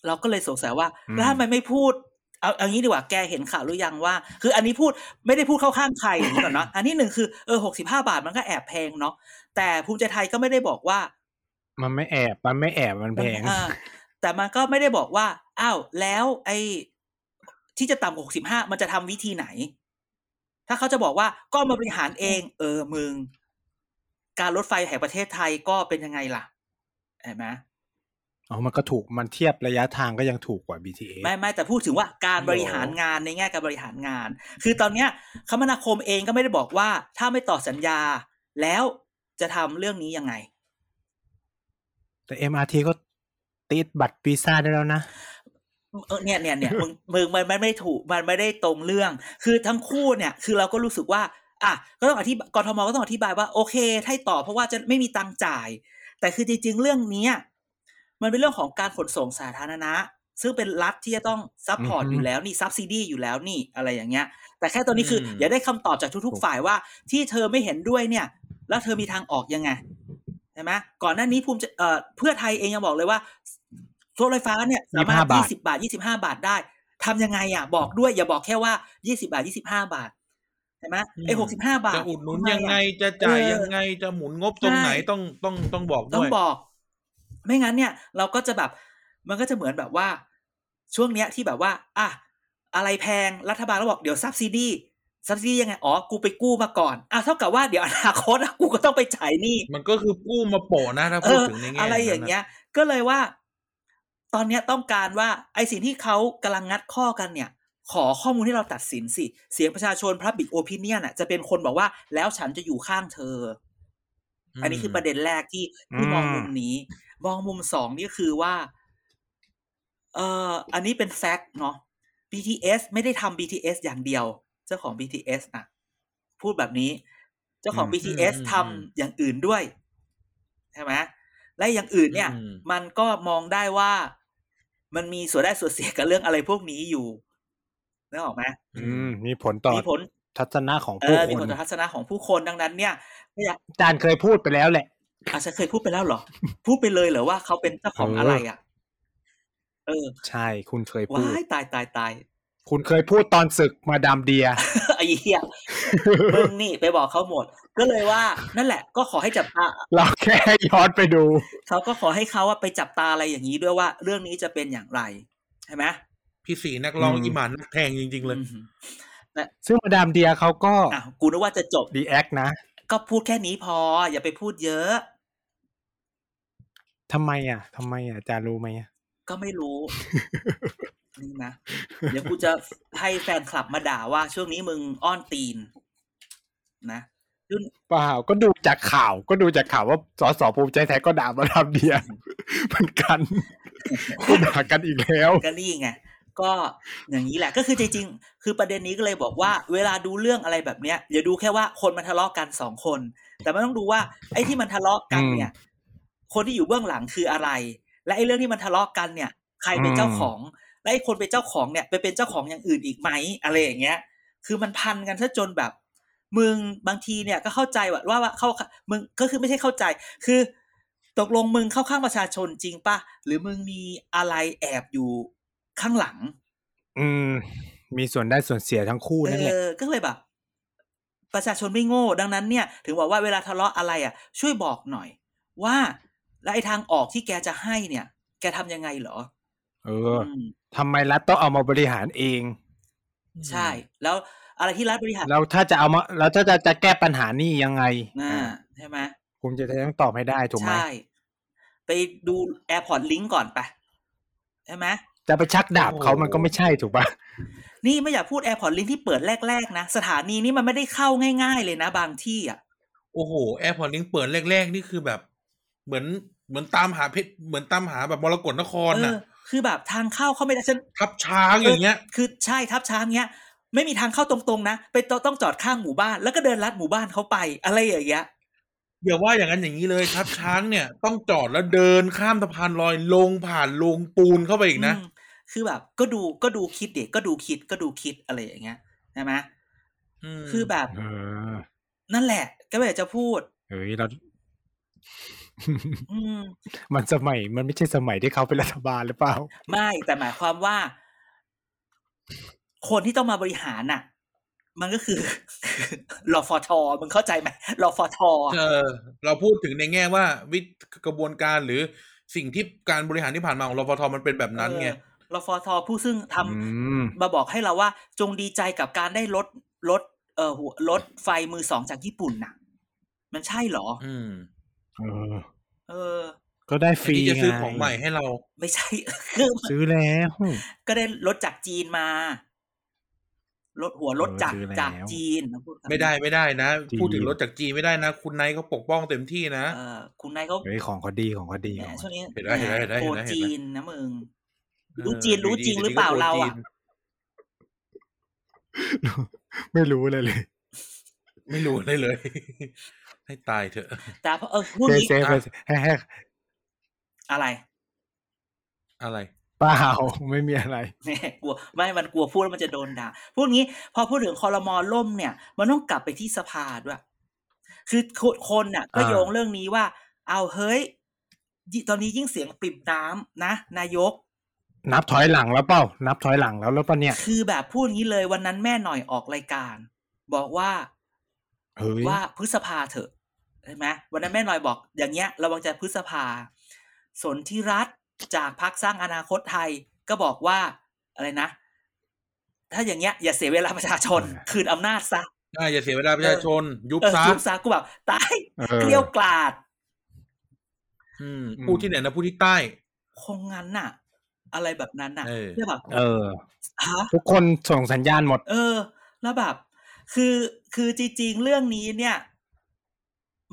Speaker 3: เราก็เลยสงสัยว่า
Speaker 2: อืม
Speaker 3: แล้วทำไมไม่พูดเอาเอางี้ดีกว่าแกเห็นข่าวหรือยังว่า คืออันนี้พูดไม่ได้พูดเข้าข้างใครอย่างนี้ก่อนเนาะอันที่หนึ่งคือเออหกสิบห้าบาทมันก็แอบแพงเนาะแต่ภูมิใจไทยก็ไม่ได้บอกว่า
Speaker 2: มันไม่แอบมันไม่แอบมันแพง
Speaker 3: อ่าแต่มันก็ไม่ได้บอกว่าอ้าวแล้ว ไอ้ที่จะต่ำกว่าหกสิบห้ามันจะทำวิธีไหน ถ้าเขาจะบอกว่าก็มาบริหารเอง เออมึง การรถไฟแห่งประเทศไทยก็เป็นยังไงล่ะเห็นไหม
Speaker 2: อ๋อมันก็ถูกมันเทียบระยะทางก็ยังถูกกว่า BTS
Speaker 3: ไม่ไม่แต่พูดถึงว่าการบริหารงานในแง่การบริหารงาน คือตอนเนี้ยคมนาคมเองก็ไม่ได้บอกว่า ถ้าไม่ต่อสัญญาแล้วจะทำเรื่องนี้ยังไง
Speaker 2: แต่ MRT ก็ติดบัตรวีซ่าได้แล้วนะ
Speaker 3: เออเนี่ยเนี่ยเนี่ยมึงมึงมันมันไม่ถูกมันไม่ได้ตรงเรื่อง คือทั้งคู่เนี่ย คือเราก็รู้สึกว่า อะก็ต้องอธิบายกทมก็ต้องอธิบายว่าโอเคให้ต่อเพราะว่าจะไม่มีตังค์จ่าย แต่คือจริง ๆ เรื่องเนี้ยมันเป็นเรื่องของการขนส่งสาธารณะซึ่งเป็นรัฐที่จะต้อง support อื
Speaker 2: อฮึ
Speaker 3: อยู่แล้วนี่ subsidy อยู่แล้วนี่อะไรอย่างเงี้ย แต่แค่ตอนนี้คืออ
Speaker 1: ม
Speaker 3: อย่าได้คำตอบจากทุก ๆ ฝ่ายว่า ที่เธอไม่เห็นด้วยเนี่ย แล้วเธอมีทางออกยังไงใช่ไหมก่อนหน้านี้ภูมิใจเอ่อเพื่อไทยเองยังบอกเลยว่า รถไฟฟ้าเนี่ยสามารถ
Speaker 2: 25บาท
Speaker 3: ยี่สิบาทยี่สิบห้าบาทได้ทำยังไงอะบอกด้วยอย่าบอกแค่ว่ายี่สิบาทยี่สิบห้าบาทใช่ไหมไอ้หกสิบห้าบาท
Speaker 1: จะอุดหนุน
Speaker 3: ทำม
Speaker 1: ยังไง
Speaker 3: อะ
Speaker 1: จะจ่าย
Speaker 3: เออ
Speaker 1: ยังไงจะหมุนงบตรงไหน
Speaker 3: ใช่
Speaker 1: ต้องต้องต้องบอก
Speaker 3: ต้อ
Speaker 1: ด้
Speaker 3: ง
Speaker 1: วย
Speaker 3: บอก ไม่งั้นเนี่ย เราก็จะแบบมันก็จะเหมือนแบบว่า ช่วงเนี้ยที่แบบว่าอะอะไรแพงรัฐบาลก็บอกเดี๋ยวซับซิดีซับซิดียังไง อ๋อ กูไปกู้มาก่อนอะเท่ากับว่าเดี๋ยวอนาคตอะกูก็ต้องไปจ่ายหนี้
Speaker 1: มันก็คือกู้มาโปะนะถ้า
Speaker 3: เอ
Speaker 1: พูด
Speaker 3: อ
Speaker 1: ถึงในแง่
Speaker 3: อะไรอย่าง
Speaker 1: นั้น
Speaker 3: เงี้ย ก็เลยว่า ตอนเนี้ยต้องการว่าไอ้สิ่งที่เขากำลังงัดข้อกันเนี่ย ขอข้อมูลที่เราตัดสินสิ เสียงประชาชน Public Opinion อะจะเป็นคนบอกว่าแล้วฉันจะอยู่ข้างเธอ อันนี้คือประเด็นแรกที่ที่
Speaker 2: อืม
Speaker 3: มองมุมนี้ มองมุมสองนี่คือว่า เอ่ออันนี้เป็นแฟกต์เนาะ BTS ไม่ได้ทำ BTS อย่างเดียว เจ้าของ BTS นะพูดแบบนี้ เจ้าของ
Speaker 2: อืม
Speaker 3: BTS
Speaker 1: อืม
Speaker 3: ทำอย่างอื่นด้วย ใช่ไหมและอย่างอื่นเนี่ย
Speaker 1: อืม
Speaker 3: มันก็มองได้ว่า มันมีส่วนได้ส่วนเสียกับเรื่องอะไรพวกนี้อยู่นึกออกไหม
Speaker 2: อืมมีผลต่อ
Speaker 3: มีผล
Speaker 2: ทัศนะของ
Speaker 3: เอ
Speaker 2: ผู้
Speaker 3: อ
Speaker 2: ค
Speaker 3: มีผล
Speaker 2: น
Speaker 3: ต่อทัศนะของผู้คนดังนั้นเนี่ยไม่อยาก
Speaker 2: อาจารย์เคยพูดไปแล้วแหละ
Speaker 3: อาจจะเคยพูดไปแล้วเหรอ พูดไปเลยเหรอว่าเขาเป็นเจ้าของ
Speaker 2: เอออ
Speaker 3: อะไรอะ เออ
Speaker 2: ใช่คุณเคยพู
Speaker 3: ว้า
Speaker 2: ด
Speaker 3: ยตายตายตาย
Speaker 2: คุณเคยพูดตอนศึกมาดามเดีย
Speaker 3: ไอ้เหี้ยมึงนี่ไปบอกเขาหมด ก็เลยว่านั่นแหละ ก็ขอให้จับตา
Speaker 2: เราแค่ย้อนไปดู
Speaker 3: เขาก็ขอให้เขาอะไปจับตาอะไรอย่างนี้ด้วยว่า เรื่องนี้จะเป็นอย่างไรใช่ไหม
Speaker 1: พี่สีนักร้อง
Speaker 2: อืม
Speaker 1: อีหมานนักแทงจริง ๆ เลย
Speaker 3: อืม
Speaker 2: ซึ่งมาดามเดียเขาก็
Speaker 3: อะกูนึกว่าจะจบ
Speaker 2: รีแอคนะ
Speaker 3: ก็พูดแค่นี้พอ อย่าไปพูดเยอะ
Speaker 2: ทำไมอะทำไมอะอาจารย์รู้ไหมอะ
Speaker 3: ก็ไม่รู้ นี่นะ เดี๋ยวกูจะให้แฟนคลับมาด่าว่าช่วงนี้มึงอ้อนตีน นะยุ่น
Speaker 2: เปล่าก็ดูจากข่าว ก็ดูจากข่าวว่าสสภูมิใจไทยก็ด่ามาดามเดียเหมือนกันก็ด่ากันอีกแล้ว
Speaker 3: ก็นี่ไงก็อย่างนี้แหละก็คือจริงๆคือประเด็นนี้ก็เลยบอกว่า เวลาดูเรื่องอะไรแบบเนี้ยอย่าดูแค่ว่าคนมันทะเลาะกันสองคน แต่ไม่ต้องดูว่าไอ้ที่มันทะเลาะกันเนี่ย คนที่อยู่เบื้องหลังคืออะไร และไอ้เรื่องที่มันทะเลาะกันเนี่ย ใครเป็นเจ้าของ และไอ้คนเป็นเจ้าของเนี่ยไปเป็นเจ้าของอย่างอื่นอีกไหมอะไรอย่างเงี้ย คือมันพันกันซะจนแบบ มึงบางทีเนี่ยก็เข้าใจว่าว่าว่าเข้ามึงก็คือไม่ใช่เข้าใจ คือ ตกลงมึงเข้าข้างประชาชนจริงปะหรือมึงมีอะไรแอบอยู่ข้างหลัง
Speaker 2: อืม มีส่วนได้ส่วนเสียทั้งคู่นั่นแหละ
Speaker 3: เออก็เลยแบบประชาชนไม่โง่ ดังนั้นเนี่ย ถึงบอกว่าเวลาทะเลาะอะไรอะ ช่วยบอกหน่อย ว่า แล้วไอ้ทางออกที่แกจะให้เนี่ย แกทำยังไงเหรอ
Speaker 2: เออ
Speaker 3: ม
Speaker 2: ทำไมรัฐต้องเอามาบริหารเอง
Speaker 3: ใช่ แล้วอะไรที่รัฐบริหาร
Speaker 2: แล้วถ้าจะเอามาแล้วถ้าจะจะแก้ปัญหานี่ยังไง
Speaker 3: อ่า
Speaker 2: อ่า
Speaker 3: ใช่ไหม
Speaker 2: ภูมิใจไทยต้องตอบให้ได้ถูกไหม
Speaker 3: ใช่ไปดู AirPort Link ก่อนไปใช่ไหม
Speaker 2: จะไปชักดาบเขา
Speaker 1: โอ้
Speaker 2: มันก็ไม่ใช่ถูกปะ
Speaker 3: นี่ไม่อยากพูด AirPort Link ที่เปิดแรก ๆ นะ สถานีนี้มันไม่ได้เข้าง่าย ๆ เลยนะ บางที่อะ
Speaker 1: โอ้โห Airport Link เปิดแรก ๆ นี่คือแบบ เหมือนเหมือนตามหาเพชรเหมือนตามหาแบบมรกตนคร
Speaker 3: เอ
Speaker 1: น่ะ
Speaker 3: อ คือแบบทางเข้าเขาไม่ได้ฉัน
Speaker 1: ทับช้างอย่างเงี้ย
Speaker 3: คือใช่ทับช้างเงี้ย ไม่มีทางเข้าตรงๆนะไปต้องต้องจอดข้างหมู่บ้าน แล้วก็เดินลัดหมู่บ้านเขาไปอะไรอย่างเงี้ย
Speaker 1: อย่าว่าอย่างนั้นอย่างนี้เลยทับช้างเนี่ย ต้องจอดแล้วเดินข้ามสะพานลอยลงผ่านลงปูนเข้าไปอีกนะ
Speaker 3: อืมคือแบบ ก็ดูก็ดูคิดเด็กก็ดูคิดก็ดูคิดอะไรอย่างเงี้ยใช่ไหม
Speaker 1: ม
Speaker 3: คือแบบ
Speaker 2: เออ
Speaker 3: นั่นแหละ ก็ไม่อยากจะพูด
Speaker 2: เฮ้ยเรา
Speaker 3: อื ม
Speaker 2: มันสมัยมันไม่ใช่สมัยที่เขาเป็นรัฐบาลหรือเปล่า
Speaker 3: ไม่แต่หมายความว่า คนที่ต้องมาบริหารน่ะ มันก็คือรอฟทมึงเข้าใจไหมรอฟท
Speaker 1: เออ เราพูดถึงในแง่ว่า วิธีกระบวนการหรือสิ่งที่การบริหารที่ผ่านมาของรฟทมันเป็นแบบนั้นไง
Speaker 3: รอฟทผู้ซึ่งทำ
Speaker 2: อืม
Speaker 3: มาบอกให้เราว่า จงดีใจกับการได้รถรถเอ่อหัวรถไฟมือสองจากญี่ปุ่นน่ะ มันใช่เหรอ
Speaker 1: อืม
Speaker 2: เออ
Speaker 3: เออ
Speaker 2: ก็ได้ฟรี
Speaker 1: ที่จะซื้อ
Speaker 2: ไง
Speaker 1: ของใหม่ให้เรา
Speaker 3: ไม่ใช่คือ
Speaker 2: ซื้อแล้ว
Speaker 3: ก็ได้รถจากจีนมา รถหัวรถจาก
Speaker 2: เออซื้อแล้ว
Speaker 3: จากจีนนะพูดคำนี้
Speaker 1: ไม่ได้ไม่ได้นะ
Speaker 2: จีน
Speaker 1: พูดถึงรถจากจีนไม่ได้นะ คุณนายเขาปกป้องเต็มที่นะ
Speaker 3: เออคุณนายเขา
Speaker 2: เฮ้ยของเขาดีของเขาดี
Speaker 3: แหม
Speaker 2: ของ
Speaker 3: ช่วงนี้
Speaker 1: เห็นไหมเห็นไหมเห็นไหม
Speaker 3: โปร
Speaker 1: เห็นไหม
Speaker 3: จีนนะมึง
Speaker 1: เออ
Speaker 3: รู้จีนรู้จริง
Speaker 1: ยู่
Speaker 3: หรือเปล่า
Speaker 1: ดีๆ
Speaker 3: เรา
Speaker 1: ก็โป
Speaker 3: อะ
Speaker 1: จีน
Speaker 2: ไม่รู้เลยเลย
Speaker 1: ไม่รู้เลยเลย ให้ตายเถอะ
Speaker 3: แต่พอเออพูด
Speaker 2: เซ
Speaker 3: งี้
Speaker 2: เซฟให้ให้
Speaker 3: อะไร
Speaker 1: อะไร
Speaker 2: เปล่าไม่มีอะไร
Speaker 3: แหม่กลัวไม่มันกลัวพูดแล้วมันจะโดนด่าพูดงี้ พอพูดถึงคอรมอล่มเนี่ย มันต้องกลับไปที่สภาด้วยคือคนคนน่ะ ก็
Speaker 2: อ่า
Speaker 3: โยงเรื่องนี้ว่า เอาเฮ้ยยิ่งตอนนี้ยิ่งเสียงปริ่มน้ำนะนายก
Speaker 2: นับถอยหลังแล้วเปล่านับถอยหลังแล้วแล้วปะเนี่ย
Speaker 3: คือแบบพูดงี้เลยวันนั้นแม่หน่อยออกรายการ บอกว่า
Speaker 2: เฮ้ย
Speaker 3: ว่าพฤษภาเถอะใช่ไหมวันนั้นแม่หน่อยบอกอย่างเงี้ยระวังจะพฤษภา สนธิรัฐจากพักสร้างอนาคตไทยก็บอกว่าอะไรนะ ถ้าอย่างเงี้ยอย่าเสียเวลาประชาชน คืนอำนาจซะ
Speaker 1: อ่าอย่าเสียเวลาประชาชน ยุบ
Speaker 3: เออ
Speaker 1: ซะ
Speaker 3: ยุบซะกูแบบตาย
Speaker 2: เออ
Speaker 3: เกลียวกลาด
Speaker 1: อืม
Speaker 2: อืม
Speaker 1: พูดที่ไหนนะพูดที่ใต้
Speaker 3: คงงั้นน่ะ อะไรแบบนั้นน่ะ
Speaker 1: เออ
Speaker 3: เพื่อแบบ
Speaker 2: เออ
Speaker 3: ฮะ
Speaker 2: ทุกคนส่งสัญญาณหมด
Speaker 3: เออ แล้วแบบ คือคือจริงๆเรื่องนี้เนี่ย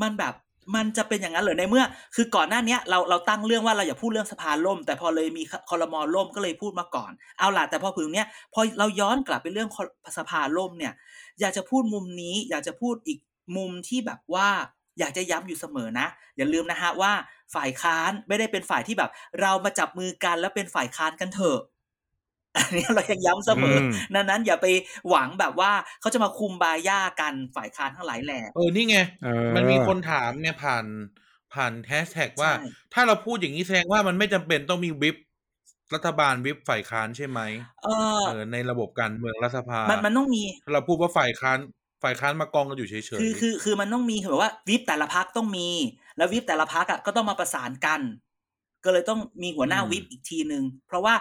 Speaker 3: มันแบบมันจะเป็นอย่างนั้นเหรือในเมื่อ คือก่อนหน้าเนี้ยเราเราตั้งเรื่องว่าเราอย่าพูดเรื่องสภาล่ม แต่พอเลยมีคอรมอล่มก็เลยพูดมาก่อน เอาล่ะแต่พอถึงเนี้ยพอเราย้อนกลับไปเรื่องสภาล่มเนี่ย อยากจะพูดมุมนี้ อยากจะพูดอีกมุมที่แบบว่าอยากจะย้ำอยู่เสมอนะ อย่าลืมนะฮะว่าฝ่ายค้านไม่ได้เป็นฝ่ายที่แบบ เรามาจับมือกันแล้วเป็นฝ่ายค้านกันเถอะ อันนี้เรายังย้ำเสมอ
Speaker 2: ม
Speaker 3: นั้นนั้นอย่าไปหวังแบบว่าเขาจะมาคุมบาย่ากันฝ่ายค้านทั้งหลายแหล่
Speaker 1: เออนี่ไง
Speaker 2: เออ
Speaker 1: มันมีคนถามเนี่ยผ่านผ่านแฮชแท็กว่า
Speaker 3: ใช่
Speaker 1: ถ้าเราพูดอย่างนี้แสดงว่ามันไม่จำเป็นต้องมีวิปรัฐบาลวิปฝ่ายค้านใช่ไหม
Speaker 3: เออ
Speaker 1: เออในระบบการเมืองรัฐสภา
Speaker 3: มันมันต้องมี
Speaker 1: ถ้าเราพูดว่าฝ่ายค้านฝ่ายค้านมากองกันอยู่เฉยๆ
Speaker 3: คือคือคือมันต้องมีแบบว่าวิปแต่ละพักต้องมี แล้ววิปแต่ละพักอะก็ต้องมาประสานกัน ก็เลยต้องมีหัวหน้าวิปอีกทีหนึ่งเพราะว่า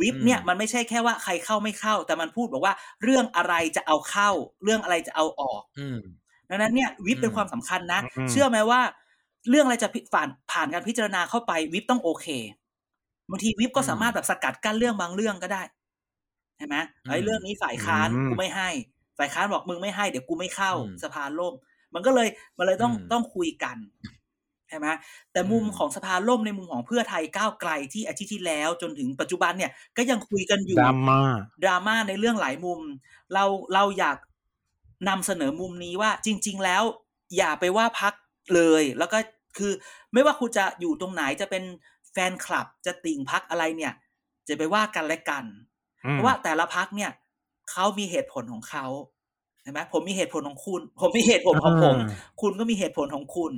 Speaker 3: วิปเนี่ยมันไม่ใช่แค่ว่าใครเข้าไม่เข้า แต่มันพูดบอกว่าเรื่องอะไรจะเอาเข้า เรื่องอะไรจะเอาออก
Speaker 1: อืม
Speaker 3: ดังนั้นเนี่ยวิปเป็น
Speaker 1: อืม
Speaker 3: ความสำคัญนะ
Speaker 2: อืม
Speaker 3: เชื่อไหมว่า เรื่องอะไรจะผ่านผ่านการพิจารณาเข้าไปวิปต้องโอเคบางทีวิปก็สามารถแบบสกัดกั้นเรื่องบางเรื่องก็ได้ใช่ไหมไอ้เรื่องนี้ฝ่ายค้าน
Speaker 2: อืม
Speaker 3: กูไม่ให้ ฝ่ายค้านบอกมึงไม่ให้เดี๋ยวกูไม่เข้า
Speaker 1: อืม
Speaker 3: สภาล่มมันก็เลยมันเลยต้อง
Speaker 1: อืม
Speaker 3: ต้องคุยกันใช่ไหมแต่มุม
Speaker 1: อืม
Speaker 3: ของสภาล่มในมุมของเพื่อไทยก้าวไกลที่อาทิตย์ที่แล้วจนถึงปัจจุบันเนี่ยก็ยังคุยกันอยู่
Speaker 2: ดราม่า
Speaker 3: ดราม่าในเรื่องหลายมุม เราเราอยากนำเสนอมุมนี้ว่าจริง ๆ แล้ว อย่าไปว่าพักเลย แล้วก็คือไม่ว่าคุณจะอยู่ตรงไหนจะเป็นแฟนคลับจะติ่งพักอะไรเนี่ย จะไปว่ากันและกัน
Speaker 2: อืม
Speaker 3: เพราะว่าแต่ละพักเนี่ยเขามีเหตุผลของเขาใช่ไหมผมมีเหตุผลของคุณ ผมมีเหตุผลของผม
Speaker 2: อ่า
Speaker 3: คุณก็มีเหตุผลของคุณ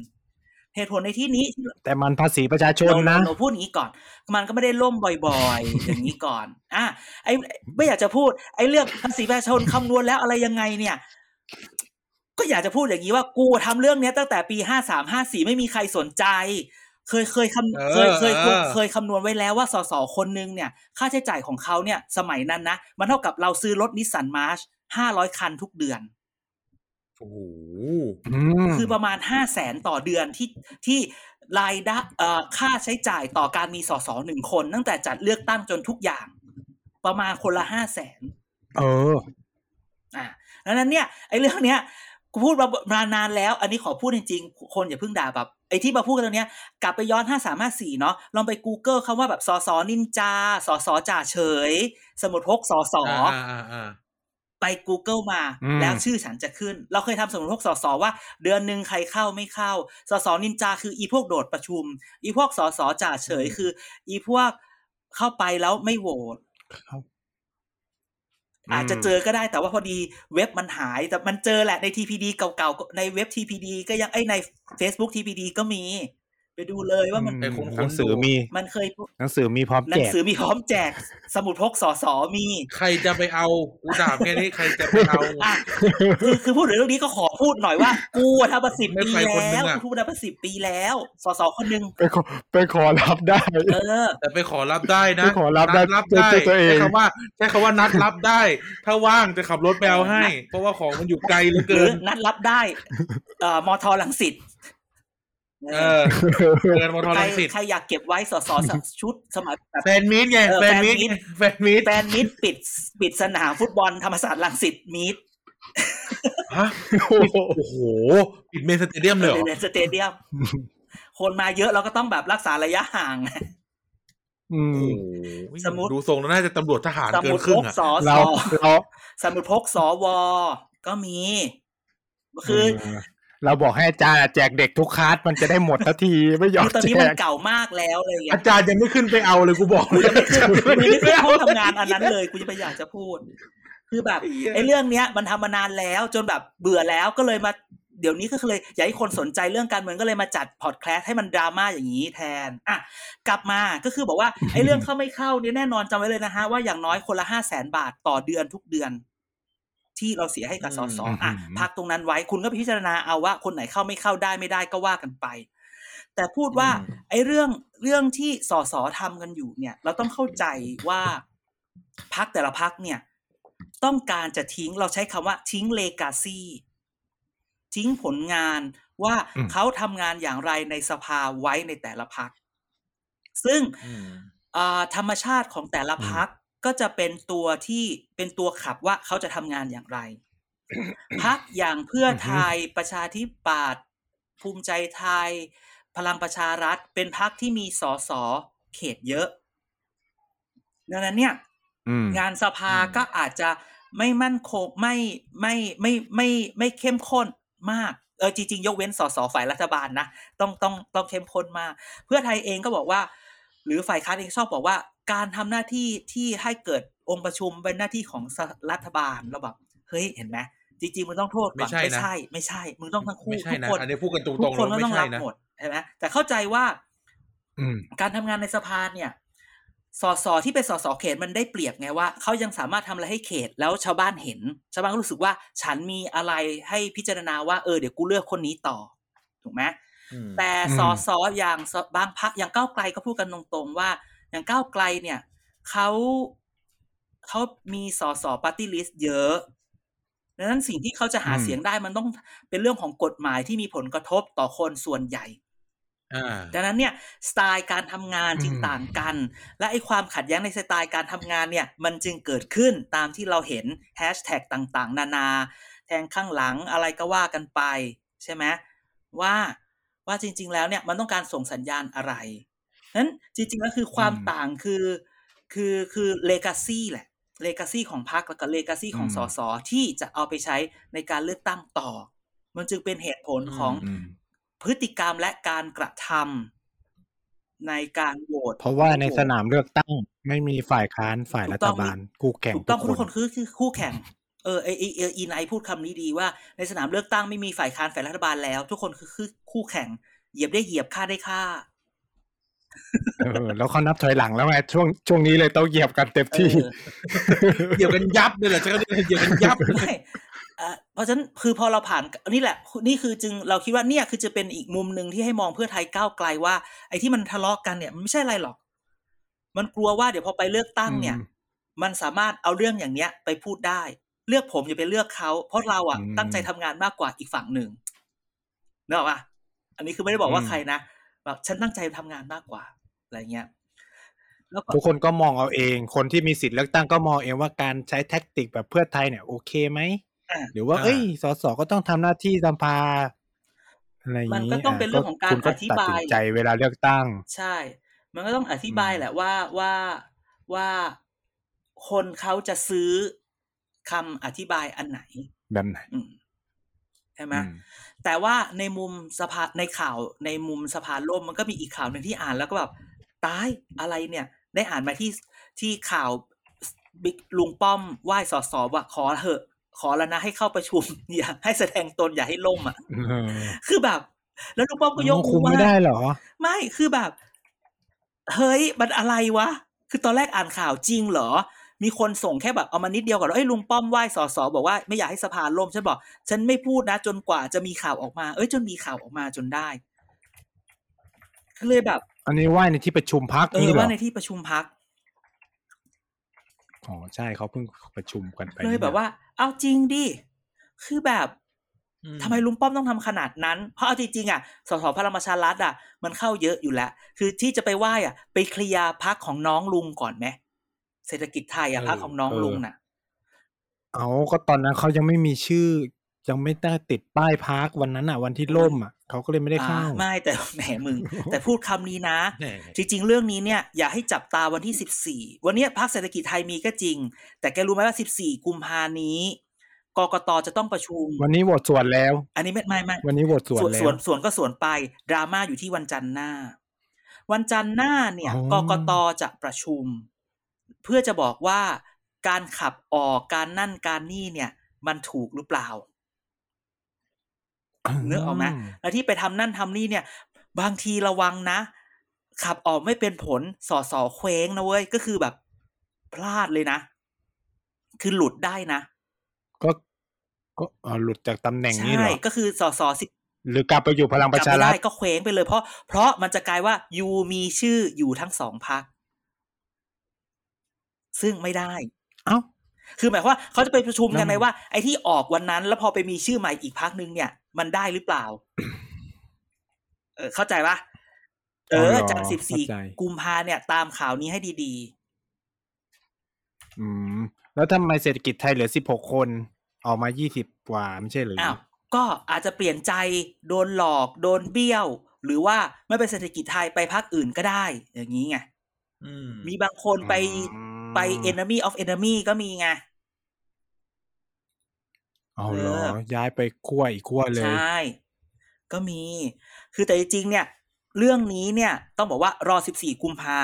Speaker 3: เหตุผลในที่นี้
Speaker 2: แต่มันภาษีประชาชน
Speaker 3: โโนะโพูดอย่างนี้ก่อน มันก็ไม่ได้ล่มบ่อยๆ อย่างนี้ก่อน อะไอ้ไม่อยากจะพูด ไอ้เรื่องภาษีประชาชนคำนวณแล้วอะไรยังไงเนี่ย ก็อยากจะพูดอย่างนี้ว่ากูทำเรื่องเนี้ยตั้งแต่ปีห้าสามห้าสี่ไม่มีใครสนใจ เคยเคยคำ
Speaker 1: เออ
Speaker 3: เคยเคย
Speaker 1: เออ
Speaker 3: เคยคำนวณไว้แล้วว่าสสคนนึงเนี่ย ค่าใช้จ่ายของเขาเนี่ย สมัยนั้นนะมันเท่ากับเราซื้อรถนิสสันมาร์ชห้าร้อยคันทุกเดือน
Speaker 1: โอ้โห
Speaker 2: อืม
Speaker 3: คือประมาณห้าแสนต่อเดือนที่ที่รายได้เอ่อค่าใช้จ่ายต่อการมีสสหนึ่งคน ตั้งแต่จัดเลือกตั้งจนทุกอย่าง ประมาณคนละห้าแสน
Speaker 2: เออ
Speaker 3: อ่าดังนั้นเนี่ยไอ้เรื่องเนี้ยกูพูดมามานานแล้ว อันนี้ขอพูดจริงๆ คนอย่าเพิ่งด่าแบบไอ้ที่มาพูดกันตรงเนี้ยกลับไปย้อนห้าสามห้าสี่เนาะลองไป Google คำว่าแบบสสนินจาสสจ่าเฉย สมุดพกสส
Speaker 1: อ่าอ่าอ่า
Speaker 3: ไป Google มา
Speaker 2: อืม
Speaker 3: แล้วชื่อฉันจะขึ้น เราเคยทำสมุดพกสสว่า เดือนหนึ่งใครเข้าไม่เข้าสสนินจาคืออีพวกโดดประชุม อีพวกสสจ่าเฉยคือ อีพวกเข้าไปแล้วไม่โหวต
Speaker 2: ครับ
Speaker 3: อาจจะ
Speaker 2: อืม
Speaker 3: เจอก็ได้แต่ว่าพอดีเว็บมันหาย แต่มันเจอแหละใน TPD เก่าๆในเว็บ TPD ก็ยังไอยใน Facebook TPD ก็มี ไปดูเลยว่ามัน
Speaker 1: ไปค้นๆ
Speaker 2: หนังสือ
Speaker 1: ดู
Speaker 2: มี
Speaker 3: มันเคย
Speaker 2: หนังสือมีพร้อม
Speaker 3: หนั
Speaker 2: แจ
Speaker 3: ง
Speaker 2: ก
Speaker 3: สือมีพร้อมแจก สมุดพกสสมี
Speaker 1: ใครจะไปเอากูด่าแค่นี้ใครจะไปเอา
Speaker 3: อะคือคือพูดถึงเรื่องนี้ก็ขอพูดหน่อยว่ากูอะทำมาสิบ
Speaker 1: ไม่
Speaker 3: ปี
Speaker 1: ใครคนนึ
Speaker 3: แล้
Speaker 1: ง
Speaker 3: ว
Speaker 1: อะ
Speaker 3: กูพูดมาสิบปีแล้วสสคนหนึ่ง
Speaker 2: ไปขอไปขอรับได้
Speaker 3: เออ
Speaker 1: แต่ไปขอรับได้นะ
Speaker 2: ไปขอรับได้
Speaker 1: นัรับ
Speaker 2: ด้วย
Speaker 1: ได้
Speaker 2: ตัวเอง
Speaker 1: ใช้คำว่าใช้คำว่านัดรับได้ ถ้าว่างจะขับรถไปเอาให้ เพราะว่าของมันอยู่ไกลเหลือ
Speaker 3: หรื
Speaker 1: เกิ
Speaker 3: อนนัดรับได้เอ่อมทลังสิต
Speaker 1: เออเกินมอทอ
Speaker 3: ใคร
Speaker 1: ลังสิต
Speaker 3: ใครอยากเก็บไว้สสชุดสมัยแบบ
Speaker 1: แฟนมีดไง
Speaker 3: เออ
Speaker 1: แฟนมีด
Speaker 3: แฟนมีต
Speaker 1: ไงแฟนมีด
Speaker 3: แฟนมิดปิดปิดสนามฟุตบอลธรรมศาสตร์ลังสิตมิด
Speaker 1: ฮะโอ้โหปิดเมนสเตเดียมเลยเหรอ
Speaker 3: ในสเตเดียมคนมาเยอะเราก็ต้องแบบรักษาระยะห่าง
Speaker 2: อื
Speaker 1: โอ้
Speaker 2: ม
Speaker 1: โห
Speaker 3: สมมุติ
Speaker 1: ดูทรงแล้วน่าจะตำรวจทหาร
Speaker 3: ส
Speaker 1: เกิ
Speaker 3: มุ
Speaker 1: น
Speaker 3: ด
Speaker 1: ค
Speaker 3: พ
Speaker 1: รึ่ง
Speaker 3: ก
Speaker 1: อะ
Speaker 3: สอส
Speaker 2: เรา
Speaker 3: อ
Speaker 2: เรา
Speaker 3: สมุดพกสวก็มี คือ
Speaker 2: เออเราบอกให้อาจารย์แจกเด็กทุกคลาสมันจะได้หมดทันทีไม่ยอม
Speaker 3: คือตอน
Speaker 2: แจ
Speaker 3: นี้มัน
Speaker 2: ก
Speaker 3: เก่ามากแล้วอะไรอย่างเงี้
Speaker 1: อายจารย์ยังไม่ขึ้นไปเอาเลยกูบอก
Speaker 3: กูยังไม่ขึ้นกูยังไม่ขึ้นห้องทำงาน
Speaker 1: เอั
Speaker 3: นนั้นเลยกูจะไปอยากจะพูด คือแบบ
Speaker 1: ไอ้เหี้ย
Speaker 3: ไอ้เรื่องเนี้ย มันทำมานานแล้ว จนแบบเบื่อแล้วก็เลยมาเดี๋ยวนี้ก็เลยอยากให้คนสนใจเรื่องการเมืองก็เลยมาจัดพอดแคสต์ให้มันดราม่าอย่างนี้แทนอะกลับมาก็คือบอกว่าไอ้เรื่องเข้าไม่เข้าเนี่ยแน่นอนจำไว้เลยนะฮะว่าอย่างน้อยคนละห้าแสนบาทต่อเดือนทุกเดือน ที่เราเสียให้กับสสอะ
Speaker 2: อืม
Speaker 3: พักตรงนั้นไว้คุณก็พิจารณาเอาว่าคนไหนเข้าไม่เข้าได้ไม่ได้ก็ว่ากันไป แต่พูดว่า
Speaker 1: อืม
Speaker 3: ไอ้เรื่องเรื่องที่สสทำกันอยู่เนี่ย เราต้องเข้าใจว่าพักแต่ละพักเนี่ย ต้องการจะทิ้งเราใช้คำว่าทิ้งเลกาซีทิ้งผลงานว่า
Speaker 2: อืม
Speaker 3: เขาทำงานอย่างไรในสภาไว้ในแต่ละพัก ซึ่ง
Speaker 1: อืม
Speaker 3: อ่าธรรมชาติของแต่ละพัก ก็จะเป็นตัวที่เป็นตัวขับว่าเขาจะทำงานอย่างไร พักอย่างเพื่อไทยประชาธิปัตย์ภูมิใจไทย พลังประชารัฐ เป็นพักที่มีสสเขตเยอะดังนั้นเนี่ย
Speaker 2: อืม
Speaker 3: งานสภา
Speaker 1: อืม
Speaker 3: ก็อาจจะไม่มั่นคงไม่ไม่ไม่ไม่ไม่เข้มข้นมากเออจริงๆ ยกเว้นสสฝ่ายรัฐบาลนะต้องต้องต้องเข้มข้นมาก เพื่อไทยเองก็บอกว่า หรือฝ่ายค้านเองชอบบอกว่า การทำหน้าที่ที่ให้เกิดองค์ประชุมเป็นหน้าที่ของสรัฐบาลเราแบบเฮ้ยเห็นไหมจริงๆมึงต้องโทษก่อน
Speaker 1: ไม่ใช่นะ
Speaker 3: ไม่ใช่ไม่ใช่ มึงต้องทั้งคู่
Speaker 1: ไม่ใช่
Speaker 3: ทุก
Speaker 1: นะ
Speaker 3: คน
Speaker 1: อันนี้พูดกันตรง
Speaker 3: ทุก
Speaker 1: ๆ
Speaker 3: คน
Speaker 1: เลย
Speaker 3: ก็
Speaker 1: ไม่
Speaker 3: ต้อง
Speaker 1: ใช่
Speaker 3: รับ
Speaker 1: นะ
Speaker 3: หมดเห็นไหมแต่เข้าใจว่า
Speaker 2: อืม
Speaker 3: การทำงานในสภาเนี่ยสสที่เป็นสสเขตมันได้เปรียบไงว่าเขายังสามารถทำอะไรให้เขตแล้วชาวบ้านเห็น ชาวบ้านก็รู้สึกว่า ฉันมีอะไรให้พิจารณาว่าเออเดี๋ยวกูเลือกคนนี้ต่อถูกไหม
Speaker 1: อืม
Speaker 3: แต่
Speaker 2: อืม
Speaker 3: สสอย่างสบางพักอย่างก้าวไกลก็พูดกันตรงๆว่า อย่างก้าวไกลเนี่ยเขาเขามีสสปาร์ตี้ลิสต์เยอะดังนั้นสิ่งที่เขาจะหา
Speaker 2: อืม
Speaker 3: เสียงได้มันต้องเป็นเรื่องของกฎหมายที่มีผลกระทบต่อคนส่วนใหญ่
Speaker 1: อ่า
Speaker 3: ดังนั้นเนี่ยสไตล์การทำงานจึง
Speaker 2: อืม
Speaker 3: ต่างกัน และไอ้ความขัดแย้งในสไตล์การทำงานเนี่ย มันจึงเกิดขึ้นตามที่เราเห็นแฮชแท็กต่าง ๆ นานา แทงข้างหลังอะไรก็ว่ากันไป ใช่ไหมว่าว่าจริง ๆ แล้วเนี่ยมันต้องการส่งสัญญาณอะไร นั้นจริงๆแล้วคือความ
Speaker 2: อืม
Speaker 3: ต่างคือคือคือเลกาซีแหละเลกาซีของพรรคแล้วก็เลกาซีของ
Speaker 2: อืม
Speaker 3: สสที่จะเอาไปใช้ในการเลือกตั้งต่อ มันจึงเป็นเหตุผลของ
Speaker 2: อืม
Speaker 3: พฤติกรรมและการกระทำในการโหวต
Speaker 2: เพราะว่าในสนามเลือกตั้งไม่มีฝ่ายค้านฝ่ายรัฐบาลคู่แข่ง
Speaker 3: ถูกต้อง
Speaker 2: ทุ
Speaker 3: ทุก
Speaker 2: ก
Speaker 3: ค
Speaker 2: คนน
Speaker 3: คือคือคู่แข่งเออไอไอเอออีไนพูดคำนี้ดีว่าในสนามเลือกตั้งไม่มีฝ่ายค้านฝ่ายรัฐบาลแล้ว ทุกคนคือคือคู่แข่ง เหยียบได้เหยียบฆ่าได้ฆ่า
Speaker 2: เออ แล้วเขานับถอยหลังแล้วไงช่วงช่วงนี้เลยต้องเหยียบกันเต็มที่
Speaker 3: เออ
Speaker 1: เดี๋ยวกันยับเลยแหละใช่ไหมเดี๋ยวกันยับ
Speaker 3: ไม่เอ่อเพราะฉะนั้นคือพอเราผ่านนี่แหละ นี่คือจึงเราคิดว่าเนี่ยคือจะเป็นอีกมุมหนึ่งที่ให้มองเพื่อไทยก้าวไกลว่า ไอ้ที่มันทะเลาะกันเนี่ยมันไม่ใช่อะไรหรอก มันกลัวว่าเดี๋ยวพอไปเลือกตั้งเนี่ย
Speaker 2: อืม
Speaker 3: มันสามารถเอาเรื่องอย่างเนี้ยไปพูดได้ เลือกผมอย่าไปเลือกเขาเพราะเราอะ
Speaker 2: อืม
Speaker 3: ตั้งใจทำงานมากกว่าอีกฝั่งหนึ่งเนกอะปะอันนี้คือไม่ได้บอกว่า
Speaker 2: อืม
Speaker 3: ใครนะ แบบฉันตั้งใจทำงานมากกว่าอะไรเงี้ยแล้วก็
Speaker 2: ทุกคนก็มองเอาเอง คนที่มีสิทธิ์เลือกตั้งก็มองเองว่าการใช้แท็กติกแบบเพื่อไทยเนี่ยโอเคไหม
Speaker 3: อะ
Speaker 2: หรือว่า
Speaker 1: อ่า
Speaker 2: เอ้ยสสก็ต้องทำหน้าที่สภาอะไรอย่าง
Speaker 3: มัน
Speaker 2: นี้
Speaker 3: ก็ต้องเป็นเรื่องของการ
Speaker 2: คุณก็
Speaker 3: อธิ
Speaker 2: ตัด
Speaker 3: บาย
Speaker 2: สินใจเวลาเลือกตั้ง
Speaker 3: ใช่ มันก็ต้องอธิบาย
Speaker 2: อืม
Speaker 3: แหละว่าว่าว่าคนเขาจะซื้อคำอธิบายอันไหน
Speaker 2: แบบไหน
Speaker 3: อืมใช่ไหม
Speaker 2: อืม
Speaker 3: แต่ว่าในมุมสภาในข่าวในมุมสภาล่มมันก็มีอีกข่าวหนึ่งที่อ่านแล้วก็แบบตายอะไรเนี่ย ได้อ่านมาที่ที่ข่าวบิ๊กลุงป้อมไหว้สอสอว่าขอเถอะ ขอแล้วนะให้เข้าประชุมอย่าให้แสดงตนอย่าให้ล่มอะ
Speaker 2: เออ
Speaker 3: คือแบบ แล้วลุงป้อมก็ยก
Speaker 2: คุม
Speaker 3: ว่า
Speaker 2: ไม่ได้เหรอ
Speaker 3: ไม่คือแบบ เฮ้ยมันอะไรวะ คือตอนแรกอ่านข่าวจริงเหรอ มีคนส่งแค่แบบเอามานิดเดียวก่อนแล้วเอ้ยลุงป้อมไหว้สอสอบอกว่าไม่อยากให้สภาล่มฉันบอก ฉันไม่พูดนะ จนกว่าจะมีข่าวออกมา เอ้ยจนมีข่าวออกมาจนได้ก็เลยแบบ
Speaker 2: อันนี้ว่าในที่ประชุมพัก
Speaker 3: เอ
Speaker 2: นี่
Speaker 3: อ
Speaker 2: เหรอ
Speaker 3: ว่าในที่ประชุมพัก
Speaker 2: อ๋อใช่เขาเพิ่งประชุมกันไป
Speaker 3: เลยแบบว่า เอาจริงดิคือแบบ
Speaker 1: อืม
Speaker 3: ทำไมลุงป้อมต้องทำขนาดนั้น เพราะเอาจริงๆอะ สสพลังประชารัฐอะ มันเข้าเยอะอยู่แล้ว คือที่จะไปไหว้อะ ไปเคลียร์พักของน้องลุงก่อนไหม เศรษฐกิจไทยอะพักของน้องลุงน่ะ
Speaker 2: เอาก็ตอนนั้นเขายังไม่มีชื่อ ยังไม่ได้ติดป้ายพักวันนั้นอะ วันที่ล่มอะเขาก็เลยไม่ได้เข้า
Speaker 3: อ่าไม่แต่แหมมึง แต่พูดคำนี้นะ
Speaker 1: แหม
Speaker 3: จริง ๆ เรื่องนี้เนี่ย อย่าให้จับตาวันที่สิบสี่วันเนี้ยพักเศรษฐกิจไทยมีก็จริง แต่แกรู้ไหมว่าสิบสี่กุมภานี้กกตจะต้องประชุม
Speaker 2: วันนี้โหวตส่วนแล้ว
Speaker 3: อันนี้ไม่ไม่ไม่
Speaker 2: วันนี้โหวตส่วน
Speaker 3: ส่วน
Speaker 2: แล้
Speaker 3: ส่ว
Speaker 2: ว
Speaker 3: นส่วนก็ส่วนไปดราม่าอยู่ที่วันจันทร์หน้า วันจันทร์หน้าเนี่ย
Speaker 2: อ๋
Speaker 3: ก
Speaker 2: อ
Speaker 3: กตจะประชุม เพื่อจะบอกว่าการขับออกการนั่นการนี่เนี่ย มันถูกหรือเปล่าเนื้อออกไหมแล้วที่ไปทำนั่นทำนี่เนี่ย บางทีระวังนะ ขับออกไม่เป็นผลสอสอเคว้งนะเว้ย ก็คือแบบพลาดเลยนะ คือหลุดได้นะ
Speaker 2: ก็ก็เอ่อหลุดจากตำแหน่งนี้เหร
Speaker 3: ใช่
Speaker 2: อ
Speaker 3: ก็คือสอสอสิ
Speaker 2: หรือกลับไปอยู่พลังประ
Speaker 3: จับ
Speaker 2: ชา
Speaker 3: ไม่
Speaker 2: รั
Speaker 3: ได้
Speaker 2: ฐ
Speaker 3: ก็เคว้งไปเลยเพราะ เพราะมันจะกลายว่ายูมีชื่ออยู่ทั้งสองพัก ซึ่งไม่ได้
Speaker 2: เอ้า
Speaker 3: คือหมายความว่าเขาจะไปประชุมกัน
Speaker 2: แล้วมัน
Speaker 3: ไหมว่าไอ้ที่ออกวันนั้น แล้วพอไปมีชื่อใหม่อีกพักนึงเนี่ย มันได้หรือเปล่า เออเข้าใจปะเออจากสิบสี่กุมภาเนี่ย ตามข่าวนี้ให้ดี
Speaker 2: อืม แล้วทำไมเศรษฐกิจไทยเหลือสิบหกคน ออกมายี่สิบกว่าไม่ใช่หรือ
Speaker 3: ๆอ้าวก็อาจจะเปลี่ยนใจโดนหลอก โดนเบี้ยว หรือว่าไม่เป็นเศรษฐกิจไทยไปพักอื่นก็ได้ อย่างนี้ไง
Speaker 1: อืม
Speaker 3: มีบางคนไป
Speaker 2: อืม
Speaker 3: ไป enemy of enemy ก็มีไง
Speaker 2: เอาเหรอ
Speaker 3: เออ
Speaker 2: ย้ายไปขั้วอีกขั้วเลย
Speaker 3: ใช่ ก็มี คือแต่จริงๆเนี่ย เรื่องนี้เนี่ยต้องบอกว่ารอ 14 กุมภา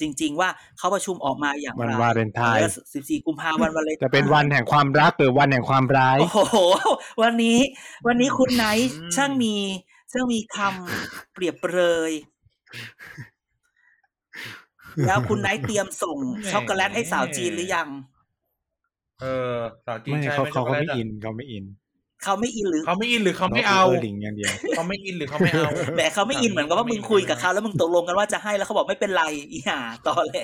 Speaker 3: จริง ๆ ว่าเขาประชุมออกมาอย่าง
Speaker 2: วัน
Speaker 3: ไร
Speaker 2: วาเลนไทน์
Speaker 3: ออ14 กุมภาวันวาเลนไทน์
Speaker 2: จะเป็นวันแห่งความรักหรือวันแห่งความร้าย
Speaker 3: โอ้โห วันนี้ วันนี้คุณไนท์
Speaker 1: อืม
Speaker 3: ช่างมีช่างมีคำเปรียบเปรย แล้วคุณไนท์เตรียมส่งช็อกโกแลตให้สาวจีนหรือยัง
Speaker 1: เออ สาวจีน
Speaker 2: ไม่
Speaker 1: ใช่
Speaker 2: เขา
Speaker 1: ไหม
Speaker 2: เขาเขาไม่อิน
Speaker 1: ช็กโกแลตะ
Speaker 2: เขาไม่อิน
Speaker 3: เขาไม่อินหรือ
Speaker 1: เขาไม่อินหรือเขาไม่เอา
Speaker 2: เออหลิงอย่างเดียว
Speaker 1: เขาไม่อินหรือเขาไม่เอา
Speaker 3: แหมเขาไม่อินเหมือนกับว่ามึงคุยกับเขาแล้วมึงตกลงกันว่าจะให้แล้วเขาบอกไม่เป็นไรอีห่าตอแหล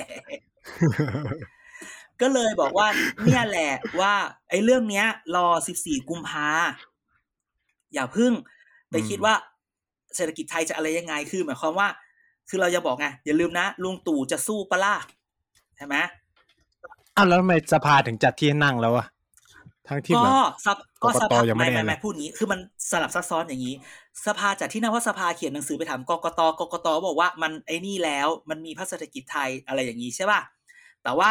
Speaker 3: ก็เลยบอกว่า เนี่ยแหละว่า ไอ้เรื่องเนี้ย รอ14กุมภาอย่าเพึ่งไป
Speaker 2: อืม
Speaker 3: คิดว่าเศรษฐกิจไทยจะอะไรยังไงคือหมายความว่า คือเราจะบอกไงอย่าลืมนะลุงตู่จะสู้ปะล่ะใช่ไหม
Speaker 2: อ้าวแล้วทำไมสภาถึงจัดที่ให้นั่งแล้วอะทั้งที่
Speaker 3: ก็
Speaker 2: แบบ
Speaker 3: ซับก็
Speaker 2: กกต
Speaker 3: สภา
Speaker 2: ยังไม่
Speaker 3: ไม่
Speaker 2: ได้
Speaker 3: ไม่
Speaker 2: อะไร
Speaker 3: ไม่พูดงี้ คือมันสลับซับซ้อนอย่างนี้ สภาจัดที่นั่งว่าสภาเขียนหนังสือไปถามกกตกกตบอกว่ามันไอ้นี่แล้วมันมีพระเศรษฐกิจไทยอะไรอย่างนี้ใช่ป่ะแต่ว่า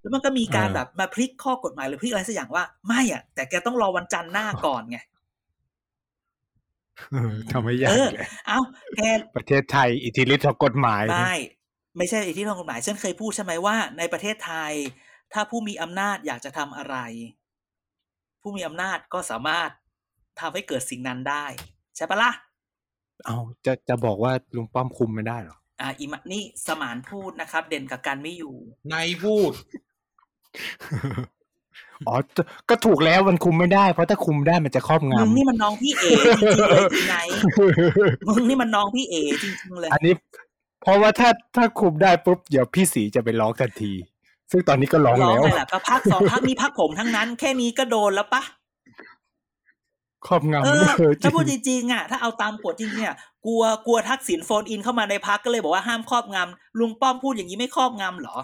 Speaker 3: แล้วมันก็มีการแบบมาพลิกข้อกฎหมายหรือพลิกอะไรสักอย่างว่า ไม่อะแต่แกต้องรอวันจันทร์หน้าก่อนไง
Speaker 2: เออ ทำให้ยาก
Speaker 3: เออ
Speaker 2: เลย
Speaker 3: เอ้าแก
Speaker 2: ประเทศไทยอิทธิฤทธิ์ของกฎหมาย
Speaker 3: ไม่ไม่ใช่อิทธิพลกฎหมายฉันเคยพูดใช่ไหมว่า ในประเทศไทย ถ้าผู้มีอำนาจอยากจะทำอะไร ผู้มีอำนาจก็สามารถทำให้เกิดสิ่งนั้นได้ ใช่ปะล่ะ
Speaker 2: เอาจะจะบอกว่าลุงป้อมคุมไม่ได้เหรอ
Speaker 3: อ่าอีมะนี่สมานพูดนะครับ เด่นกับการไม่อยู่
Speaker 1: นายพูด
Speaker 2: อ๋อจะก็ถูกแล้วมันคุมไม่ได้ เพราะถ้าคุมได้มันจะครอบง
Speaker 3: มึงนี่มันน้องพี่เอจริงๆเลยจริงไหนำมึงนี่มันน้องพี่เอจริงๆเลย
Speaker 2: อันนี้ เพราะว่าถ้าถ้าคุมได้ปุ๊บเดี๋ยวพี่สีจะไปร้องทันที ซึ่งตอนนี้ก็ร้อง
Speaker 3: ร้อง
Speaker 2: แล้ว
Speaker 3: เลยล่ะก็พรรคสองพรรคนี้พรรคผมทั้งนั้น แค่นี้ก็โดนแล้วปะ
Speaker 2: ครอบงำ
Speaker 3: เออ
Speaker 2: เออจริ
Speaker 3: ถ้าพูดจริงๆอะถ้าเอาตามกฎจริงๆเนี่ย กลัวกลัวทักษิณ phone in เข้ามาในพรรคก็เลยบอกว่าห้ามครอบงำลุงป้อมพูดอย่างนี้ไม่ครอบงำเหรอ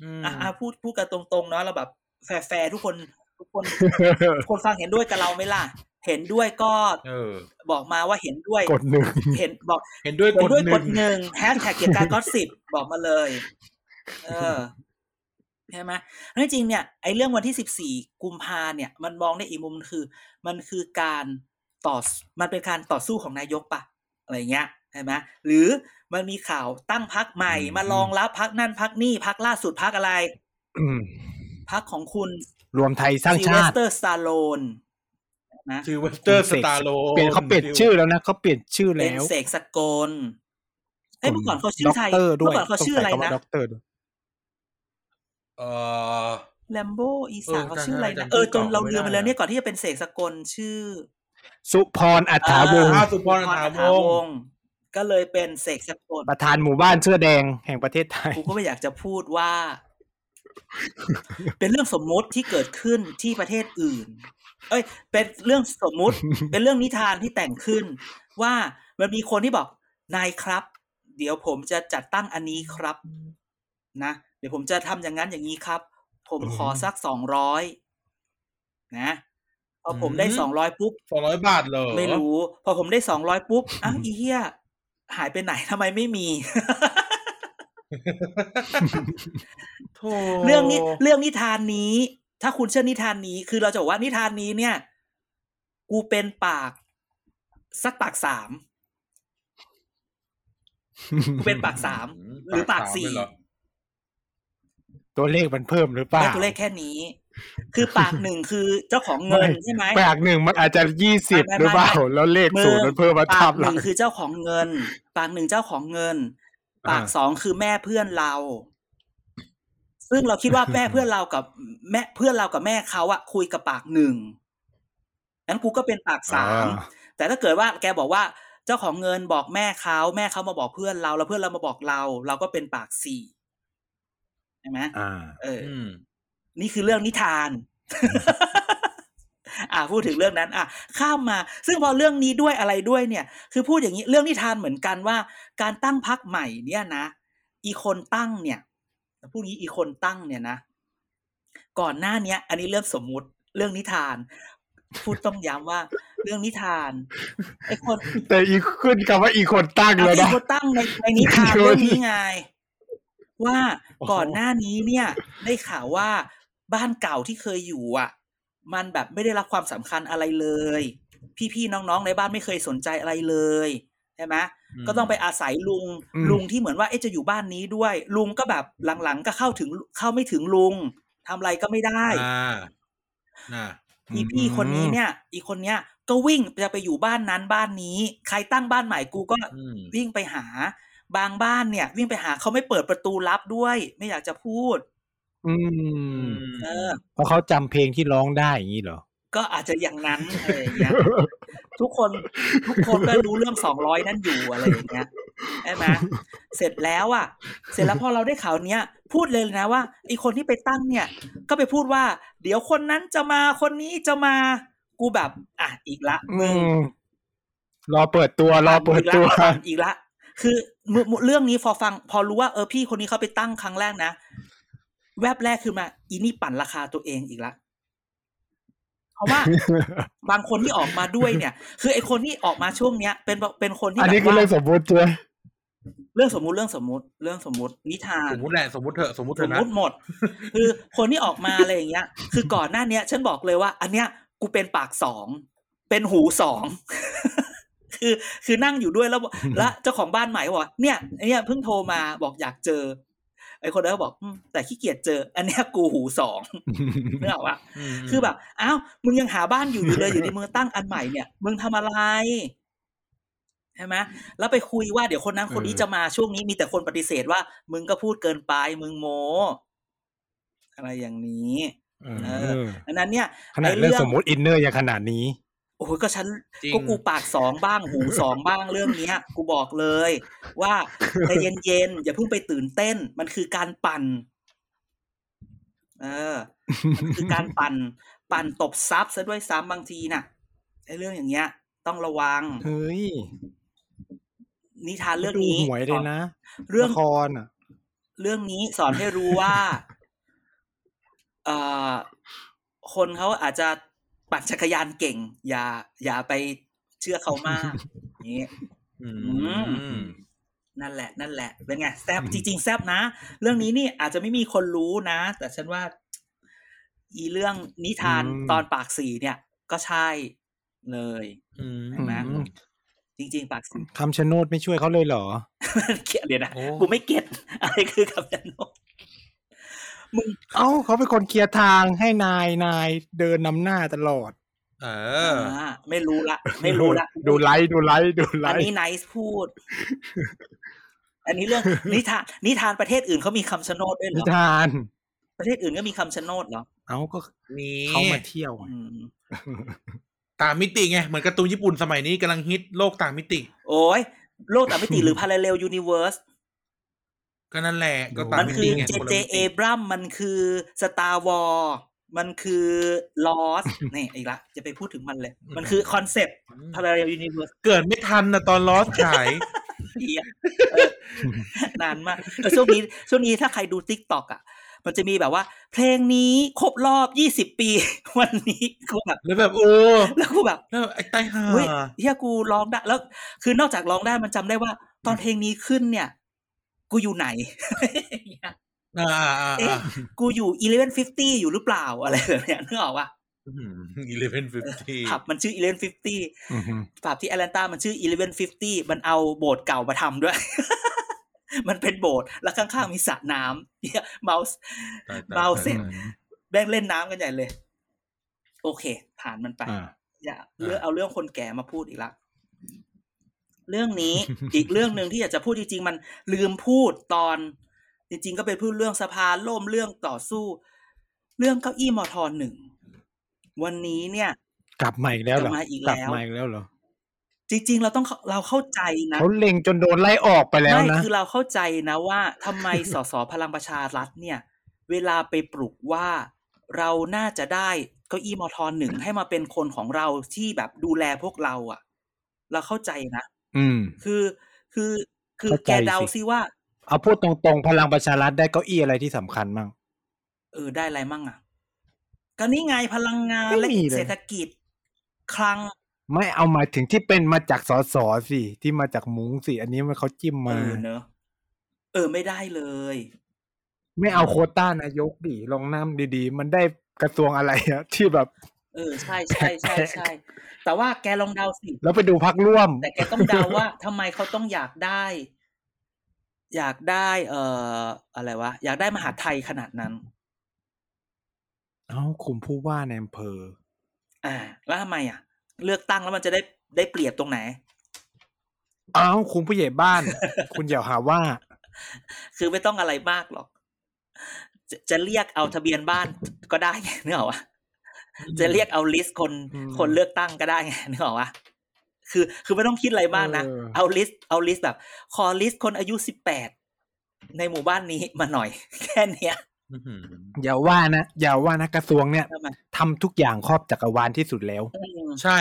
Speaker 1: อืม
Speaker 3: อะอะพูดพูดกันตรงๆเนาะเราแบบ แฟร์ๆทุกคนทุกคนทุกคนฟังเห็นด้วยกับเราไหมล่ะ เห็นด้วยก็
Speaker 1: เออ
Speaker 3: บอกมาว่าเห็นด้วย
Speaker 2: กดหนึ่ง
Speaker 3: เห็นบอก
Speaker 1: เห็นด้วย
Speaker 3: เห็น
Speaker 1: ด้
Speaker 3: วย
Speaker 1: ห
Speaker 3: ก
Speaker 1: นึ่
Speaker 3: ดหนึ่
Speaker 1: งกด
Speaker 3: หนึ่งแฮชแท็กเกียรติการก็สิบบอกมาเลย เออใช่ไหมแล้วจริงๆเนี่ยไอ้เรื่องวันที่สิบสี่กุมภาเนี่ย มันมองในอีกมุมคือ มันคือการต่อมันเป็นการต่อสู้ของนายกปะอะไรเงี้ยใช่ไหมหรือมันมีข่าวตั้งพรรคใหม่
Speaker 2: อืม
Speaker 3: มารองรับพรรคนั่นพรรคนี่พรรคล่าสุดพรรคอะไร
Speaker 2: อืม
Speaker 3: พรรคของคุณ
Speaker 2: รวมไทยสร้าง
Speaker 3: ซิล
Speaker 2: ชา
Speaker 3: เวส
Speaker 2: ติ
Speaker 3: เตอร์สตาโลนนะ
Speaker 1: ซิลเวสเตอร์สตาร์โล
Speaker 2: เปลี่ยนเขาเปลี่ยนชื่อแล้วนะเขาเปลี่ยนชื่อ
Speaker 3: เป็น
Speaker 2: แล้ว
Speaker 3: เสกสกลเอ้ยเมื่อก่อนเขาชื่อไทย
Speaker 2: ด็อกเตอร์ด้
Speaker 3: เมื่
Speaker 2: ว
Speaker 3: อยก่อนเขาชื่ออะไร
Speaker 2: ต้งใส่
Speaker 3: นะ
Speaker 2: คำว่าด็อกเตอร์ด้วย
Speaker 1: เออ
Speaker 3: แลมโบอีสาน
Speaker 1: เออ
Speaker 3: เขาชื่ออะไรนะ
Speaker 1: จำชื่อ
Speaker 3: เออจน
Speaker 1: เก่า
Speaker 3: เรา
Speaker 1: ไม่
Speaker 3: ลืมไป
Speaker 1: ได้
Speaker 3: แล้ว
Speaker 1: อะ
Speaker 3: เนี่ยก่อนที่จะเป็นเสกสกลชื่อ
Speaker 2: สุพรอัฏฐาวงศ์
Speaker 1: อ่าสุพรอัฏฐาวงศ์
Speaker 3: ศ์ก็เลยเป็นเสกสกล
Speaker 2: ประธานหมู่บ้านเสื้อแดงแห่งประเทศไทย
Speaker 3: กูก็ไม่อยากจะพูดว่า เป็นเรื่องสมมุติที่เกิดขึ้นที่ประเทศอื่น เอ้ย เป็นเรื่องสมมุติ เป็นเรื่องนิทานที่แต่งขึ้น ว่ามันมีคนที่บอกนายครับ เดี๋ยวผมจะจัดตั้งอันนี้ครับ นะ เดี๋ยวผมจะทำอย่างนั้นอย่างนี้ครับ ผมขอสักสองร้อยนะพอผมได้
Speaker 1: อืม
Speaker 3: สองร้อยปุ๊บ
Speaker 1: สองร้อยบาทเหรอ
Speaker 3: ไม่รู้ พอผมได้สองร้อยปุ๊บอ้าวอีเหี้ยหายไปไหนทำไมไม่มี
Speaker 1: โธ่
Speaker 3: เรื่องนี้เรื่องนิทานนี้ ถ้าคุณเชื่อนิทานนี้ คือเราจะบอกว่านิทานนี้เนี่ย กูเป็นปาก สักปากสามกูเป็นปากสามหรือปากสี่
Speaker 1: เลยเหรอ
Speaker 2: ตัวเลขมันเพิ่มหรือเปล่า
Speaker 3: ได้ตัวเลขแค่นี้ คือปากหนึ่งคือเจ้าของเงินใช่ไหม
Speaker 2: ปากหนึ่งมันอาจจะยี่สิบ
Speaker 3: ไม่ไม่
Speaker 2: หรือเปล่า แล้วเลข
Speaker 3: มือ
Speaker 2: ศูนย์มันเพิ่มมา
Speaker 3: ปา
Speaker 2: ทั
Speaker 3: ก
Speaker 2: บ
Speaker 3: ห
Speaker 2: หลั
Speaker 3: นึ่
Speaker 2: ง
Speaker 3: งคือเจ้าของเงิน ปากหนึ่งเจ้าของเงิน ปาก
Speaker 2: อ่า
Speaker 3: สองคือแม่เพื่อนเรา ซึ่งเราคิดว่าแม่เพื่อนเรากับแม่เพื่อนเรากับแม่เขาอะคุยกับปากหนึ่งนั้นกูก็เป็นปากสาม
Speaker 2: อ่า
Speaker 3: แต่ถ้าเกิดว่าแกบอกว่า เจ้าของเงินบอกแม่เขาแม่เขามาบอกเพื่อนเรา แล้วเพื่อนเรามาบอกเรา เราก็เป็นปากสี่ใช่ไหม
Speaker 2: อ่า
Speaker 3: เออ
Speaker 1: อืม
Speaker 3: นี่คือเรื่องนิทาน อ่าพูดถึงเรื่องนั้นอะข้ามมา ซึ่งพอเรื่องนี้ด้วยอะไรด้วยเนี่ย คือพูดอย่างนี้เรื่องนิทานเหมือนกันว่า การตั้งพักใหม่เนี่ยนะ อีคนตั้งเนี่ยพูดงี้อีคนตั้งเนี่ยนะ ก่อนหน้าเนี้ย อันนี้เรื่องสมมุติเรื่องนิทาน พูดต้องย้ำว่าเรื่องนิทานไอ้คน
Speaker 2: แต่อีกขึ้นคำว่าอีกคนตั้ง
Speaker 3: เอา
Speaker 2: เลย
Speaker 3: ที่
Speaker 2: นะ
Speaker 3: เขาตั้งในในนิทาน
Speaker 2: โยน
Speaker 3: เรื่องนี้ไงว่า
Speaker 2: โอ้โห
Speaker 3: ก่อนหน้านี้เนี่ย ได้ข่าวว่าบ้านเก่าที่เคยอยู่อะ มันแบบไม่ได้รับความสำคัญอะไรเลย พี่ๆน้องๆในบ้านไม่เคยสนใจอะไรเลยใช่ไหม
Speaker 1: อืม
Speaker 3: ก็ต้องไปอาศัยลุง
Speaker 2: อืม
Speaker 3: ลุงที่เหมือนว่าเอ๊ะจะอยู่บ้านนี้ด้วย ลุงก็แบบหลังๆก็เข้าถึงเข้าไม่ถึงลุงทำอะไรก็ไม่ได้
Speaker 1: อ่าน่ะ
Speaker 3: อีพี่คนนี้เนี่ย อีคนเนี้ยก็วิ่งจะไปอยู่บ้านนั้นบ้านนี้ ใครตั้งบ้านใหม่กูก็
Speaker 1: อืม
Speaker 3: วิ่งไปหา บางบ้านเนี่ย วิ่งไปหาเขาไม่เปิดประตูลับด้วย ไม่อยากจะพูด
Speaker 2: อืม
Speaker 3: เออ
Speaker 2: เพราะเขาจำเพลงที่ร้องได้อย่างนี้เหรอ
Speaker 3: ก็อาจจะอย่างนั้นอะไรอย่างเงี้ยทุกคนทุกคนก็รู้เรื่องสองร้อยนั่นอยู่อะไรอย่างเงี้ยใช่ไหมเสร็จแล้วอะ เสร็จแล้วพอเราได้ข่าวเนี้ย พูดเลยนะว่าไอีคนที่ไปตั้งเนี่ย ก็ไปพูดว่า เดี๋ยวคนนั้นจะมาคนนี้จะมากูแบบ อะอีกละ
Speaker 2: อื
Speaker 3: มึง
Speaker 2: มรอเปิดตัวรอเปิดตัว
Speaker 3: ปั่นอีกละคือมุมุเรื่องนี้พอฟัง พอรู้ว่าเออพี่คนนี้เขาไปตั้งครั้งแรกนะ แวบแรกคือมา อีนี่ปั่นราคาตัวเองอีกละเพราะว่า บางคนที่ออกมาด้วยเนี่ย คือไอคนที่ออกมาช่วงเนี้ย เป็นเป็นคนที่
Speaker 2: อัน
Speaker 3: แบ
Speaker 2: นี้
Speaker 3: บ
Speaker 2: คือ
Speaker 3: ว่า
Speaker 2: เรื่องสมมติใช่ไหม
Speaker 3: เรื่องสมมุติเรื่องสมมุติเรื่องสมมุตินิทาน
Speaker 1: สมมุติแหละสมมุติเถอะสมมุติเถ
Speaker 3: ส
Speaker 1: อะ
Speaker 3: ม
Speaker 1: นะ
Speaker 3: มุติหมด คือคนที่ออกมาอะไรอย่างเงี้ย คือก่อนหน้าเนี้ย ฉันบอกเลยว่า อันเนี้ยกูเป็นปากสองเป็นหูสองคือคือนั่งอยู่ด้วยแล้วบอกแล้วเจ้าของบ้านใหม่บอกว่าเนี่ยไอเนี่ยเพิ่งโทรมาบอกอยากเจอ ไอคนนั้นก็บอกอืมแต่ขี้เกียจเจอ อันเนี้ยกูหูสองนึกออกปะ
Speaker 1: ม
Speaker 3: คือแบบอ้าวมึงยังหาบ้านอยู่อยู่เลยอยู่ในมึงตั้งอันใหม่เนี่ยมึงทำอะไรใช่ไหมแล้วไปคุยว่าเดี๋ยวคนนั้นคนนี้จะมาช่วงนี้มีแต่คนปฏิเสธว่า มึงก็พูดเกินไปมึงโมอะไรอย่างนี้
Speaker 1: เออ
Speaker 3: เอออันนั้นเนี่ย
Speaker 2: ขนาด
Speaker 3: ไอ้
Speaker 2: เรื่องสมมติอินเนอร์ยังขนาดนี้
Speaker 3: โอ้โหก็ฉัน
Speaker 1: จริง
Speaker 3: ก็กูปากสองบ้างหูสองบ้างเรื่องเนี้ย กูบอกเลย ว่าใจเย็นๆอย่าเพิ่งไปตื่นเต้น มันคือการปั่น เออ มันคือการปั่น ปั่นตบซับซะด้วยซ้ำบางทีน่ะไอ้เรื่องอย่างเงี้ย ต้องระวัง
Speaker 2: เฮ้ย
Speaker 3: นิทานเรื่อง
Speaker 2: ดู
Speaker 3: นี้
Speaker 2: หวยเลยนะ
Speaker 3: เรื่อง
Speaker 2: ละครอะ
Speaker 3: เรื่องนี้สอนให้รู้ว่า เอ่อคนเขาอาจจะ ปั่นจักรยานเก่ง อย่า อย่าไปเชื่อเขามากอย่างนี้
Speaker 1: อื
Speaker 3: อื
Speaker 1: ม
Speaker 3: นั่นแหละ นั่นแหละ เป็นไงแซบจริง ๆ แซบนะ เรื่องนี้นี่อาจจะไม่มีคนรู้นะ แต่ฉันว่า อีเรื่องนิทาน
Speaker 2: อืม
Speaker 3: ตอนปากสีเนี่ย ก็ใช่เลย
Speaker 1: อืม
Speaker 3: ใช่ไหม
Speaker 2: อืม
Speaker 3: จริง ๆ ปากสี
Speaker 2: คำชะโนดไม่ช่วยเขาเลยเหรอ
Speaker 3: เขียนเดี๋ยวนะ
Speaker 1: โอ้
Speaker 3: กูไม่เก็ตอะไรคือคำชะโนด มึง
Speaker 2: เอ้าเขาเป็นคนเคลียร์ทางให้นายนายเดินนำหน้าตลอด
Speaker 1: เออ
Speaker 3: อ่าไม่รู้ละ ไม่รู้ละ
Speaker 2: ดูไลฟ์ดูไลฟ์ดูไล
Speaker 3: อัน
Speaker 2: ฟ์
Speaker 3: นี้ไนซ์พูด อันนี้เรื่องนิทานนิทานประเทศอื่นเขามีคำชะโนดด้วยเหร
Speaker 2: นิ
Speaker 3: อ
Speaker 2: ทาน
Speaker 3: ประเทศอื่นก็มีคำชะโนดเหรอ
Speaker 2: เอ้าก็
Speaker 1: มี
Speaker 2: เขามาเที่ยว
Speaker 3: อืม
Speaker 1: ต่างมิติไง เหมือนการ์ตูนญี่ปุ่นสมัยนี้กำลังฮิตโลกต่างมิติ
Speaker 3: โอ้ยโลกต่างมิติหรือ parallel universe
Speaker 1: ก็นั่นแหละก็ต่าง
Speaker 3: มัน
Speaker 1: มิ
Speaker 3: คื
Speaker 1: ติ
Speaker 3: อ
Speaker 1: ไง
Speaker 3: เจ
Speaker 1: คนละ
Speaker 3: เจ
Speaker 1: มิ
Speaker 3: เอ
Speaker 1: ติ
Speaker 3: บรัมมันคือ Star War มันคือ Lost นี่อีกละ จะไปพูดถึงมันเลย มันคือคอนเซปต์ parallel universe
Speaker 1: เกิดไม่ทันนะตอนลอสฉาย
Speaker 3: เหี้ยเออนานมากแต่ช่วงนี้ช่วงนี้ถ้าใครดู t ิ k t o k อะ มันจะมีแบบว่า เพลงนี้ครบรอบยี่สิบปี วันนี้กูแบบ
Speaker 1: แล้วแบบโอ้
Speaker 3: แล้วกูแบบ
Speaker 1: แล้วไอ้ใต้ห่า
Speaker 3: เฮ้ยเฮียกูร้องได้แล้ว คือนอกจากร้องได้มันจำได้ว่า ตอนเพลงนี้ขึ้นเนี่ย กูอยู่ไหน
Speaker 1: อ่าอ่าอ่า
Speaker 3: เอ๊ะกูอยู่1150อยู่หรือเปล่าอะไรแบบเนี้ยนึกออกปะ
Speaker 1: อีเลฟเว่นฟิฟตี้
Speaker 3: ผับมันชื่อ1150
Speaker 2: อือฮึ
Speaker 3: ผับที่แอตแลนตามันชื่อ1150มันเอาโบสถ์เก่ามาทำด้วย มันเป็นโบสถ์แล้วข้างๆมีสระน้ำเหี้ยเมาส์เบาเสร็จแบ่งเล่นน้ำกันใหญ่เลย โอเค ผ่านมันไป
Speaker 2: อ่า
Speaker 3: อย่าเรื่องเอาเรื่องคนแก่มาพูดอีกละ เรื่องนี้อีกเรื่องหนึ่งที่อยากจะพูดจริงๆมันลืมพูดตอน จริง ๆ ก็เป็นพูดเรื่องสภาล่มเรื่องต่อสู้ เรื่องเก้าอี้มอทอหนึ่งวันนี้เนี่ย
Speaker 2: กลับมาอีกแล้วเหรอก
Speaker 3: ลับมาอีกแล้ว
Speaker 2: กลับมาอีกแล้วเหรอ
Speaker 3: จริง ๆ เราต้องเราเข้าใจนะ
Speaker 2: เขาเล็งจนโดนไล่ออกไปแล้ว
Speaker 3: ไม่
Speaker 2: นะ
Speaker 3: คือเราเข้าใจนะว่าทำไมสสพลังประชารัฐเนี่ย เวลาไปปลุกว่าเราน่าจะได้เก้าอี้มอทอหนึ่งให้มาเป็นคนของเราที่แบบดูแลพวกเราอะ่ะ เราเข้าใจนะ
Speaker 2: อืม
Speaker 3: คือคือคือ
Speaker 2: เข้าใจ
Speaker 3: แกเดา
Speaker 2: สิ
Speaker 3: ซิว่า
Speaker 2: เอาพูดตรงๆ พลังประชารัฐได้เก้าอี้อะไรที่สำคัญมั่ง
Speaker 3: เออได้อะไรมั่งอะ่ะก็นี่ไงพลังงาน
Speaker 2: ไม่
Speaker 3: และ
Speaker 2: มีเลย
Speaker 3: เศรษฐกิจ คลัง
Speaker 2: ไม่เอามาถึงที่เป็นมาจากสอสอสิที่มาจากมุ้งสิอันนี้มันเขาจิ้ม
Speaker 3: เอ
Speaker 2: มา
Speaker 3: อเนอะเออไม่ได้เลย
Speaker 2: ไม่เอาโควต้านายกดิลองน้ำดีๆ มันได้กระทรวงอะไรอะที่แบบ
Speaker 3: เออใช่ใช่ใช่ใช่แต่ว่าแกลองเดาสิ
Speaker 2: แล้วไปดูพักร่วม
Speaker 3: แต่แกต้องเดาว่าทำไมเขาต้องอยากได้ อยากได้ เอ่ออะไรวะ อยากได้มหาไทยขนาดนั้น
Speaker 2: เอ้าคุมผู้ว่าในอำเภอ
Speaker 3: อ่า แล้วทำไมอะ เลือกตั้งแล้วมันจะได้ได้เปรียบตรงไหน
Speaker 2: เอ้าคุมผู้ใหญ่บ้าน คุณอย่าหาว่า
Speaker 3: คือไม่ต้องอะไรมากหรอก จะจะเรียกเอาทะเบียนบ้านก็ได้ไงนึกออกปะ จะเรียกเอา list คน
Speaker 2: อืม
Speaker 3: คนเลือกตั้งก็ได้ไงนึกออกปะคือคือไม่ต้องคิดอะไรมากนะ
Speaker 2: เออ
Speaker 3: เอา list เอา list แบบ ขอ list คนอายุสิบแปดในหมู่บ้านนี้มาหน่อย แค่เนี้ย
Speaker 1: อื้อหือ
Speaker 2: อย่าว่านะอย่าว่านะกระทรวงเนี่ย
Speaker 3: ทำไม
Speaker 2: ทำทุกอย่างครอบจักรวาลที่สุดแล้ว
Speaker 3: อืม
Speaker 1: ใช่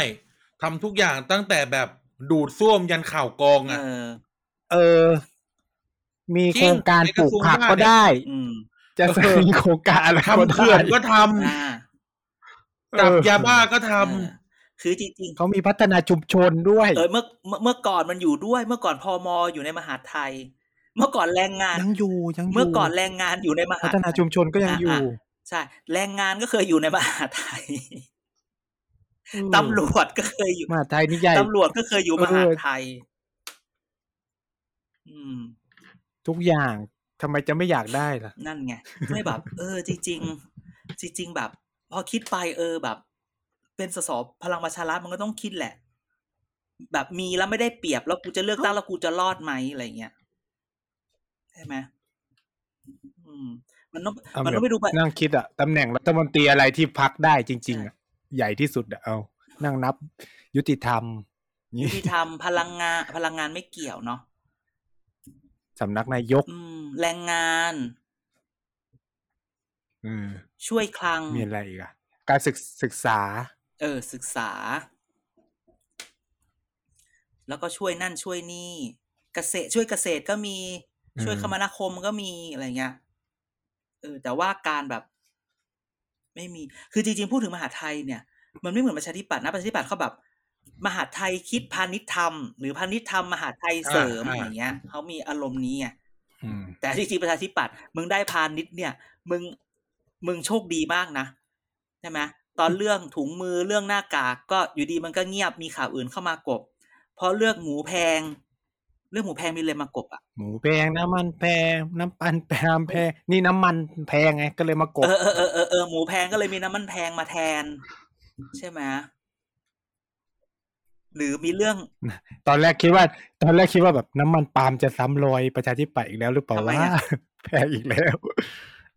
Speaker 1: ทำทุกอย่างตั้งแต่แบบดูดซ่วมยันข่าวกอง
Speaker 3: เอ
Speaker 1: อะ
Speaker 3: อ
Speaker 2: เออมี
Speaker 1: จริง
Speaker 2: โครงการ
Speaker 1: ใน
Speaker 2: ป
Speaker 1: ก
Speaker 2: ลู
Speaker 1: ระ
Speaker 2: ก
Speaker 1: ทรวง
Speaker 2: ผัก
Speaker 1: ว่า
Speaker 2: ก็
Speaker 1: เนี่ย
Speaker 2: ได้
Speaker 3: อืม
Speaker 2: จะ
Speaker 1: เออ
Speaker 2: มีโครงการอะไรก็
Speaker 1: ทำเขื่อนก็
Speaker 2: ได้
Speaker 1: ทำ
Speaker 3: อ่า
Speaker 1: จับ
Speaker 2: เออ
Speaker 1: ยาบ้าก็ทำ
Speaker 3: เออคือจริง
Speaker 2: เขามีพัฒนาชุมชนด้วย
Speaker 3: ๆเออเมื่อเมื่อเมื่อก่อนมันอยู่ด้วย เมื่อก่อนพมอยู่ในมหาดไทย เมื่อก่อนแรงงาน
Speaker 2: ยังอยู่ยังอยู่
Speaker 3: เมื่อก่อนแรงงานอยู่ในมหา
Speaker 2: พั
Speaker 3: ด
Speaker 2: ฒนาชุมชนก็ยังอยู่
Speaker 3: ใช่แรงงานก็เคยอยู่ในมหาดไทย
Speaker 2: เออ
Speaker 3: ตำรวจก็เคยอยู่
Speaker 2: มหาไทยนี่ใหญ่
Speaker 3: ตำรวจก็เคยอยู่มหาดไทย อืม
Speaker 2: ทุกอย่างทำไมจะไม่อยากได้ล่ะ
Speaker 3: นั่นไงไม่แบบ เออ จริงๆจริงๆแบบ พอคิดไปเออแบบ เป็นสสพลังประชารัฐมันก็ต้องคิดแหละ แบบมีแล้วไม่ได้เปรียบแล้วกูจะเลือกตั้งแล้วกูจะรอดไหมอะไรเงี้ยใช่ไหมอืมมันต้อง
Speaker 2: เอา
Speaker 3: มัน
Speaker 2: แบ
Speaker 3: ต้อบงไปดูไป
Speaker 2: นั่งคิดอะตำแหน่งรัฐมนตรีอะไรที่พักได้จริง ๆอะใหญ่ที่สุดอะเอา นั่งนับ ยุติธรรมนี่
Speaker 3: ยุติธรรมพลังงานพลังงานไม่เกี่ยวเนาะ
Speaker 2: สำนักนายก
Speaker 3: อืมแรงงาน
Speaker 2: เออ
Speaker 3: ช่วยคลัง
Speaker 2: มีอะไรอีกอะการศึกศึกษา
Speaker 3: เออ ศึกษา แล้วก็ช่วยนั่นช่วยนี่เกษตรช่วยเกษตรก็มีช่วย
Speaker 2: อืม
Speaker 3: คมนาคมก็มีอะไรเงี้ยเออ แต่ว่าการแบบ ไม่มี คือจริงๆพูดถึงมหาไทยเนี่ย มันไม่เหมือนประชาธิปัตย์นะประชาธิปัตย์เขาแบบ มหาไทยคิดพาณิชย์ธรรม หรือพาณิชย์ธรรมมหาไทยเสริม
Speaker 1: อ่า
Speaker 3: อย่างเงี้ยเขามีอารมณ์นี้ไง
Speaker 2: อืม
Speaker 3: แต่จริงๆประชาธิปัตย์มึงได้พาณิชย์เนี่ย มึง มึงโชคดีมากนะใช่ไหมตอนเรื่องถุงมือเรื่องหน้ากากก็อยู่ดีมันก็เงียบมีข่าวอื่นเข้ามากบพอเลือกหมูแพงเรื่องหมูแพงมีเลยมากบอะ
Speaker 2: หมูแพงน้ำมันแพงน้ำปันแพงแพงนี่น้ำมันแพงไงก็เลยมากบ
Speaker 3: เออเออเออเออเออหมูแพงก็เลยมีน้ำมันแพงมาแทน ใช่ไหมหรือมีเรื่อง
Speaker 2: ตอนแรกคิดว่า ตอนแรกคิดว่าแบบน้ำมันปาล์มจะซ้ำรอยประชาธิปัตย์อีกแล้วหรือเปล่า
Speaker 3: ทำไม
Speaker 2: ว่า
Speaker 3: อะ
Speaker 2: แพงอีกแล้ว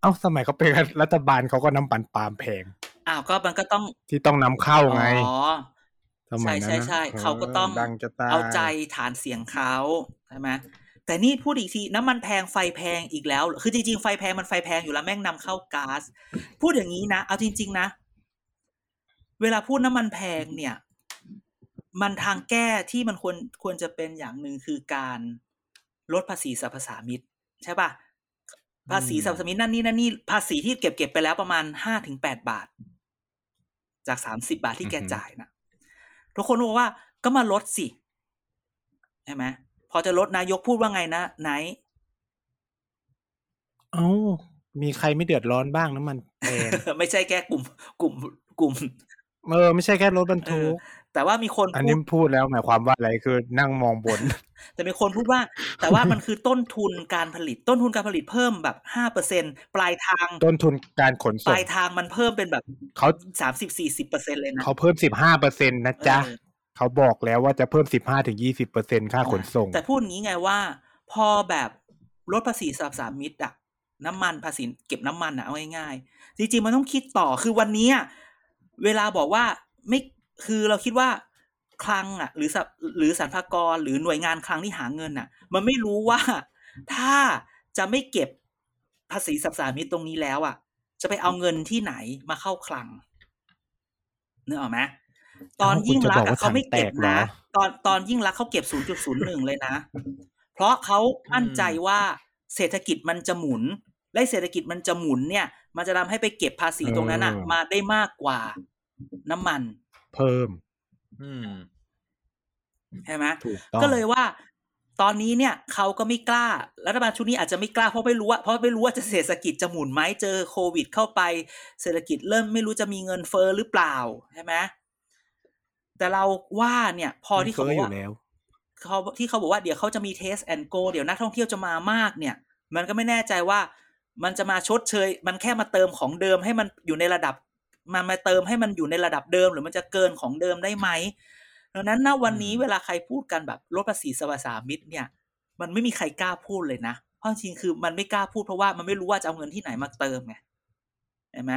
Speaker 2: เอ้าสมัยเขาเป็นรัฐบาลเขาก็น้ำมันปาล์มแพง
Speaker 3: อ้าวก็มันก็ต้อง
Speaker 2: ที่ต้องนำเข้าไง
Speaker 3: อ๋อ
Speaker 2: สมัยนั้น
Speaker 3: ใช่
Speaker 2: นะ
Speaker 3: ใช่ใช่เขาก็ต้อง
Speaker 2: ดังจะตาย
Speaker 3: เอาใจฐานเสียงเขาใช่ไหมแต่นี่พูดอีกทีน้ำมันแพงไฟแพงอีกแล้ว คือจริงๆไฟแพงมันไฟแพงอยู่แล้วแม่งนำเข้าก๊าซพูดอย่างนี้นะเอาจริง ๆ นะ เวลาพูดน้ำมันแพงเนี่ย มันทางแก้ที่มันควรควรจะเป็นอย่างหนึ่งคือการลดภาษีสรรพสามิตใช่ป่ะ ภาษีสรรพสามิตนั่นนี่นั่นนี่ภาษีที่เก็บเก็บไปแล้วประมาณห้าถึงแปดบาท จากสามสิบาทที่แก
Speaker 2: อือหือ
Speaker 3: จ่ายนะทุกคนบอกว่าก็มาลดสิใช่ไหมพอจะลดนายกพูดว่าไงนะไหน
Speaker 2: เอ้ามีใครไม่เดือดร้อนบ้างน้ำมันแพง
Speaker 3: ไม่ใช่แค่กลุ่ม กลุ่ม กลุ่ม
Speaker 2: เออไม่ใช่แค่รถบรร
Speaker 3: เอ
Speaker 2: ทุ
Speaker 3: อก แต่ว่ามีคน
Speaker 2: อัน
Speaker 3: พู
Speaker 2: นี้
Speaker 3: ด
Speaker 2: พูดแล้วหมายความว่าอะไรคือนั่งมองบน
Speaker 3: แต่มีคนพูดว่า แต่ว่ามันคือต้นทุนการผลิต ต้นทุนการผลิตเพิ่มแบบห้าเปอร์เซ็นปลายทาง
Speaker 2: ต้นทุนการขน
Speaker 3: ป
Speaker 2: ส่ง
Speaker 3: ลายทางมันเพิ่มเป็นแบบ
Speaker 2: เขา
Speaker 3: สามสิบสี่สิบเปอร์เซ็นเลยนะ
Speaker 2: เขาเพิ่มสิบห้าเปอร์เซ็นตนะจ๊ะ
Speaker 3: เออ
Speaker 2: เขาบอกแล้วว่าจะเพิ่มสิบห้าถึงยี่สิบเปอร์เซ็นค่าขนส่ง
Speaker 3: แต่พูดอย่างนี้ไงว่า พอแบบลดภาษีสรรพสามิตอะน้ำมันภาษีเก็บน้ำมันอะเอาง่ายๆจริงๆมันต้องคิดต่อคือวันนี้อะเวลาบอกว่าไม่ คือเราคิดว่าคลังอะหรือสหรือสรรพากรหรือหน่วยงานคลังที่หาเงินอะมันไม่รู้ว่าถ้าจะไม่เก็บภาษีสรรพสามิตตรงนี้แล้วอะจะไปเอาเงินที่ไหนมาเข้าคลังนึกออกไหมตอน
Speaker 2: อ้าวคุณ
Speaker 3: ยิ่งรักษณ์
Speaker 2: จะบอก
Speaker 3: อะ
Speaker 2: ว่า
Speaker 3: เขาไม่เก็บ
Speaker 2: ถังแตกเหร
Speaker 3: นะ
Speaker 2: อ
Speaker 3: ตอนตอนยิ่งรักษณ์เขาเก็บ 0.01 เลยนะ เพราะเขามั่นใจว่าเศรษฐกิจมันจะหมุน และเศรษฐกิจมันจะหมุนเนี่ย มันจะทำให้ไปเก็บภาษีตรงนั้นอะ
Speaker 2: เออ
Speaker 3: มาได้มากกว่าน้ำมัน
Speaker 2: เพิ่ม
Speaker 1: อืม
Speaker 3: ใช่ไหม
Speaker 2: ถูกต้อง
Speaker 3: ก็เลยว่า ตอนนี้เนี่ยเขาก็ไม่กล้า รัฐบาลชุดนี้อาจจะไม่กล้าเพราะไม่รู้ว่าเพราะไม่รู้ว่าจะเศรษฐกิจจะหมุนไหมเจอโควิด เข้าไป เศรษฐกิจเริ่มไม่รู้จะมีเงินเฟ้อหรือเปล่าใช่ไหมแต่เราว่าเนี่ย พอที่เขา
Speaker 2: มัน
Speaker 3: บ
Speaker 2: ฟ้
Speaker 3: อก
Speaker 2: อ
Speaker 3: ว่า
Speaker 2: ยู่แล้ว
Speaker 3: เขาที่เขาบอกว่าเดี๋ยวเขาจะมีเทสแอนโกเดี๋ยวนักท่องเที่ยวจะมามากเนี่ย มันก็ไม่แน่ใจว่ามันจะมาชดเชย มันแค่มาเติมของเดิมให้มันอยู่ในระดับ มันมาเติมให้มันอยู่ในระดับเดิม หรือมันจะเกินของเดิมได้ไหมดังนั้นณวันนี้
Speaker 1: อืม
Speaker 3: เวลาใครพูดกันแบบลดภาษีสรรพสามิตเนี่ย มันไม่มีใครกล้าพูดเลยนะเพราะจริงๆคือมันไม่กล้าพูดเพราะว่ามันไม่รู้ว่าจะเอาเงินที่ไหนมาเติมไงเห็นไหม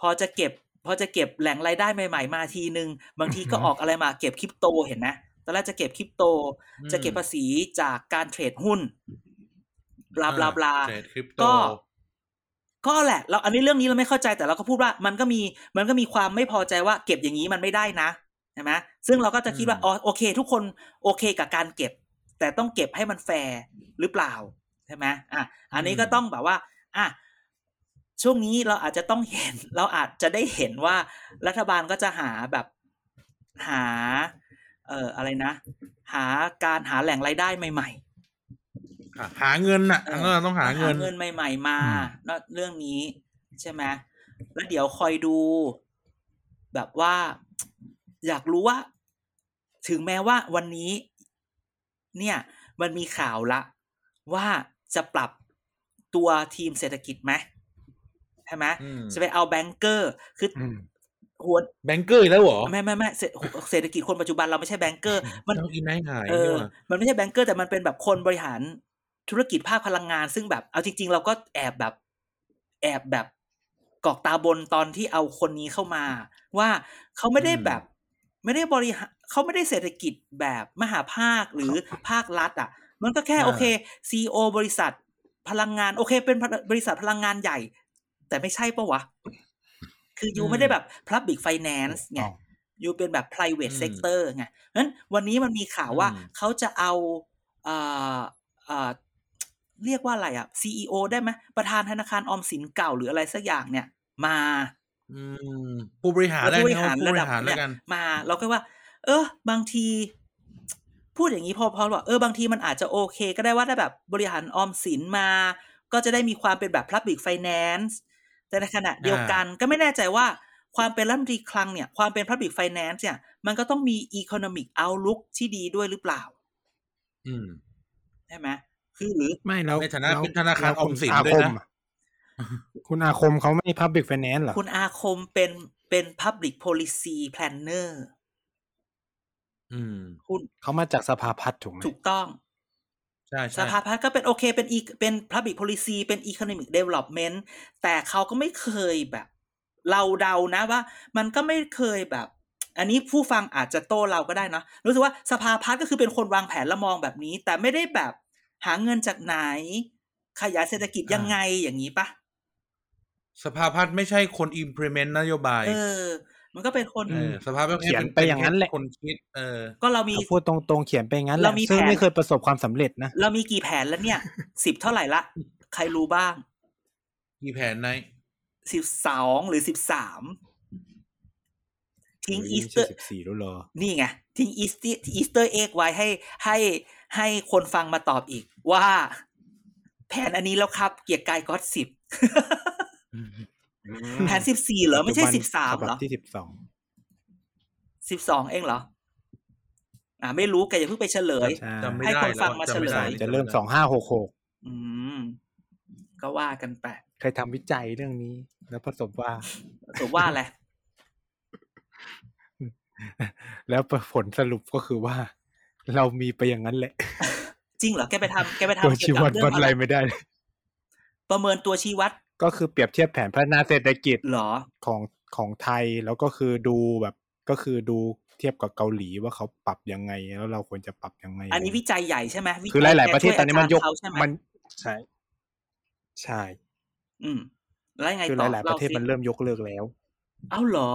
Speaker 3: พอจะเก็บพอจะเก็บแหล่งรายได้ใหม่ ๆ มาทีนึง บางทีก็
Speaker 2: อือฮึ
Speaker 3: ออกอะไรมาเก็บคริปโตเห็นไหมตอนแรกจะเก็บคริปโต
Speaker 1: อืม
Speaker 3: จะเก็บภาษีจากการเทรดหุ้นบลาบลาบลา
Speaker 1: เทรดคริปโต
Speaker 3: ก็ ก็แหละเราอันนี้เรื่องนี้เราไม่เข้าใจแต่เราก็พูดว่ามันก็มีมันก็มีความไม่พอใจว่าเก็บอย่างนี้มันไม่ได้นะใช่ไหมซึ่งเราก็จะคิดว่า
Speaker 1: อืม
Speaker 3: อ๋อโอเค ทุกคนโอเคกับการเก็บ แต่ต้องเก็บให้มันแฟร์หรือเปล่าใช่ไหมอะอันนี้ก็ต้องแบบว่าอะช่วงนี้เราอาจจะต้องเห็นเราอาจจะได้เห็นว่ารัฐบาลก็จะหาแบบหา เอ่ออะไรนะ หาการหาแหล่งรายได้ใหม่ๆ
Speaker 1: อะ หาเงินน่ะ
Speaker 3: เออ
Speaker 1: อันนั้นเราต้องหาเงิน
Speaker 3: เงินใหม่ ๆ มา
Speaker 2: อืม
Speaker 3: แล้วเรื่องนี้ใช่ไหมแล้วเดี๋ยวคอยดู แบบว่า อยากรู้ว่า ถึงแม้ว่าวันนี้ เนี่ย มันมีข่าวละ ว่าจะปรับตัวทีมเศรษฐกิจไหมใช่ไหม
Speaker 1: อืม
Speaker 3: จะไปเอาแบงเกอร์คืออ
Speaker 2: อืม
Speaker 3: หัว
Speaker 1: แบงเกอร์อีกแล้วเหรอ
Speaker 3: ไม่ไม่ไม่เศรษเศรษฐกิจคนปัจจุบันเราไม่ใช่แบงเกอร์ มัน
Speaker 1: ต้องกินได้หาย
Speaker 3: เอ
Speaker 1: นี่
Speaker 3: อ
Speaker 1: หว่า
Speaker 3: มันไม่ใช่แบงเกอร์แต่มันเป็นแบบคนบริหาร ธุรกิจภาคพลังงาน ซึ่งแบบเอาจริง ๆ เราก็แอบแบบแอบแบบกอกตาบนตอนที่เอาคนนี้เข้ามา ว่าเขาไม่ได้แบบ ไม่ได้บริหารเขาไม่ได้เศรษฐกิจแบบมหาภาคหรือภาครัฐ อะ มันก็แค่
Speaker 1: อ่า
Speaker 3: โอเคซีอบริษัทพลังงาน โอเค เป็นบริษัทพลังงานใหญ่ แต่ไม่ใช่ปะวะ คือยูไม่ได้แบบ public finance ไง
Speaker 2: ถูกต้อง
Speaker 3: อยู่เป็นแบบ private
Speaker 1: อืม
Speaker 3: sector ไงเพราะฉะนั้นวันนี้มันมีข่าวว่า
Speaker 1: อืม
Speaker 3: เขาจะเอา เอ่อเอ่อเรียกว่าอะไรอะ CEO ได้ไหมประธานธนาคารออมสินเก่าหรืออะไรสักอย่างเนี่ย มา
Speaker 1: อืมผู้บริหาร
Speaker 3: แล้ว
Speaker 1: ได้
Speaker 3: ผู้บริหาร
Speaker 1: ผู้
Speaker 3: ระ
Speaker 1: บ
Speaker 3: ดับ
Speaker 1: ริหารแล้
Speaker 3: เนี่ยว
Speaker 1: กัน
Speaker 3: มาเราก็ว่า เออ บางที พูดอย่างนี้พอพอว่าเออบางทีมันอาจจะโอเค ก็ได้ว่าถ้าแบบบริหารออมสินมา ก็จะได้มีความเป็นแบบ public finance แต่ในขณะเดียวกันก็ไม่แน่ใจว่าความเป็นรัฐมนตรีคลังเนี่ย ความเป็น public finance เนี่ย มันก็ต้องมี economic outlook ที่ดีด้วยหรือเปล่า
Speaker 1: อืม
Speaker 3: ใช่ไหม คือหรือ
Speaker 2: ไม่แล้ว
Speaker 1: ในฐานะ
Speaker 2: แล้ว
Speaker 1: เป็นธนาคาร
Speaker 2: แล้ว
Speaker 1: ออมสิน
Speaker 2: คุณ
Speaker 1: ด้วยนะ
Speaker 2: อาคมอะคุณอาคมเขาไม่ public finance เหรอ
Speaker 3: คุณอาคมเป็นเป็น public policy planner
Speaker 1: อืม
Speaker 3: คุณ
Speaker 2: เขามาจากสภาพัฒน์ถูกไหม
Speaker 3: ถูกต้อง
Speaker 1: ใช่
Speaker 3: ส
Speaker 1: ใช่
Speaker 3: ภาพัฒน์ก็เป็นโอเคเป็นอีเป็น public policy เป็น economic development แต่เขาก็ไม่เคยแบบ เราเดานะว่า มันก็ไม่เคยแบบ อันนี้ผู้ฟังอาจจะโต้เราก็ได้เนอะรู้สึกว่าสภาพัฒน์ก็คือเป็นคนวางแผนและมองแบบนี้ แต่ไม่ได้แบบ หาเงินจากไหน ขยายเศรษฐกิจยังไงอย่างนี้ปะ
Speaker 1: สภาพัฒน์ไม่ใช่คน implement นโยบาย
Speaker 3: เออ มันก็เป็นคน
Speaker 1: เออสภาพัฒน์
Speaker 2: เขียนไปอย่างนั้นแหละ
Speaker 1: คนคิด เออ
Speaker 3: ก็เรามี
Speaker 2: เขาพูดตรงๆเขียนไปงั้นแห
Speaker 3: เรา
Speaker 2: ละ
Speaker 3: มี
Speaker 2: ซึ่ง
Speaker 3: แผน
Speaker 2: ไม่เคยประสบความสำเร็จนะ
Speaker 3: เรามีกี่แผนแล้วเนี่ยสิบเท่าไหร่ละใครรู้บ้าง
Speaker 1: มีแผนใน
Speaker 3: สิบสองหรือสิบสามทิ้งอีสเตอร์
Speaker 2: สิบสี่แล้วเหรอ
Speaker 3: นี่ไงทิ้งอีสเตอร์อีสเตอร์เอ็กไว้ให้ให้ ให้คนฟังมาตอบอีก ว่าแผนอันนี้แล้วครับ เกียร์กายก็อตสิบแผนสิบสี่เหรอ ไม่ใช่
Speaker 2: ปัจ
Speaker 3: สิ
Speaker 2: จุ
Speaker 3: บสาม
Speaker 2: ฉบั
Speaker 3: เหรอ
Speaker 2: ที่สิบสอง
Speaker 3: สิบสองเองเหรอ อ่า ไม่รู้แกอย่าเพิ่งไปเฉลย
Speaker 1: จำไม่
Speaker 3: ให้
Speaker 1: ได้
Speaker 3: คนฟัง
Speaker 1: แล้ว
Speaker 3: มา
Speaker 1: จำไม่
Speaker 3: เฉล
Speaker 1: ได้
Speaker 3: ย
Speaker 2: จะเริ่มสองห้าหกหก
Speaker 3: อืม ก็ว่ากันไป
Speaker 2: เคยทำวิจัยเรื่องนี้ แล้วประสบว่า
Speaker 3: ถือว่าอะไร
Speaker 2: แล้วผลสรุปก็คือว่า เรามีไปอย่างนั้นแหละ
Speaker 3: จริงเหรอแกไปทำแกไป
Speaker 2: ตัว
Speaker 3: ทำ
Speaker 2: ชี้
Speaker 3: เกี่ยว
Speaker 2: วั
Speaker 3: กั
Speaker 2: ด
Speaker 3: บเรื่
Speaker 2: วั
Speaker 3: อ
Speaker 2: ด
Speaker 3: ง
Speaker 2: อะ
Speaker 3: อะไรไร
Speaker 2: ไม่ได้เลย
Speaker 3: ประเมินตัวชี้วัด
Speaker 2: ก็คือเปรียบเทียบแผนพัฒนาเศรษฐกิจ
Speaker 3: เหรอ
Speaker 2: ของของไทยแล้วก็คือดูแบบก็คือดูเทียบกับเกาหลีว่าเขาปรับยังไงแล้วเราควรจะปรับยังไง
Speaker 3: อันนี้วิจัยใหญ่ใช่ไหมวิจั
Speaker 2: คือหลาย ๆ ประเทศตอนนี้มันยก
Speaker 3: แช่วอาจารเขาใช่ไหม
Speaker 2: มันใช่ใช่
Speaker 3: อืมแล้วยังไง
Speaker 2: คือ
Speaker 3: ต่อ
Speaker 2: หลาย ๆ ประเทศ
Speaker 3: ล่าสิ
Speaker 2: มันเริ่มยกเลิกแล้ว
Speaker 3: เอ้าเหรอ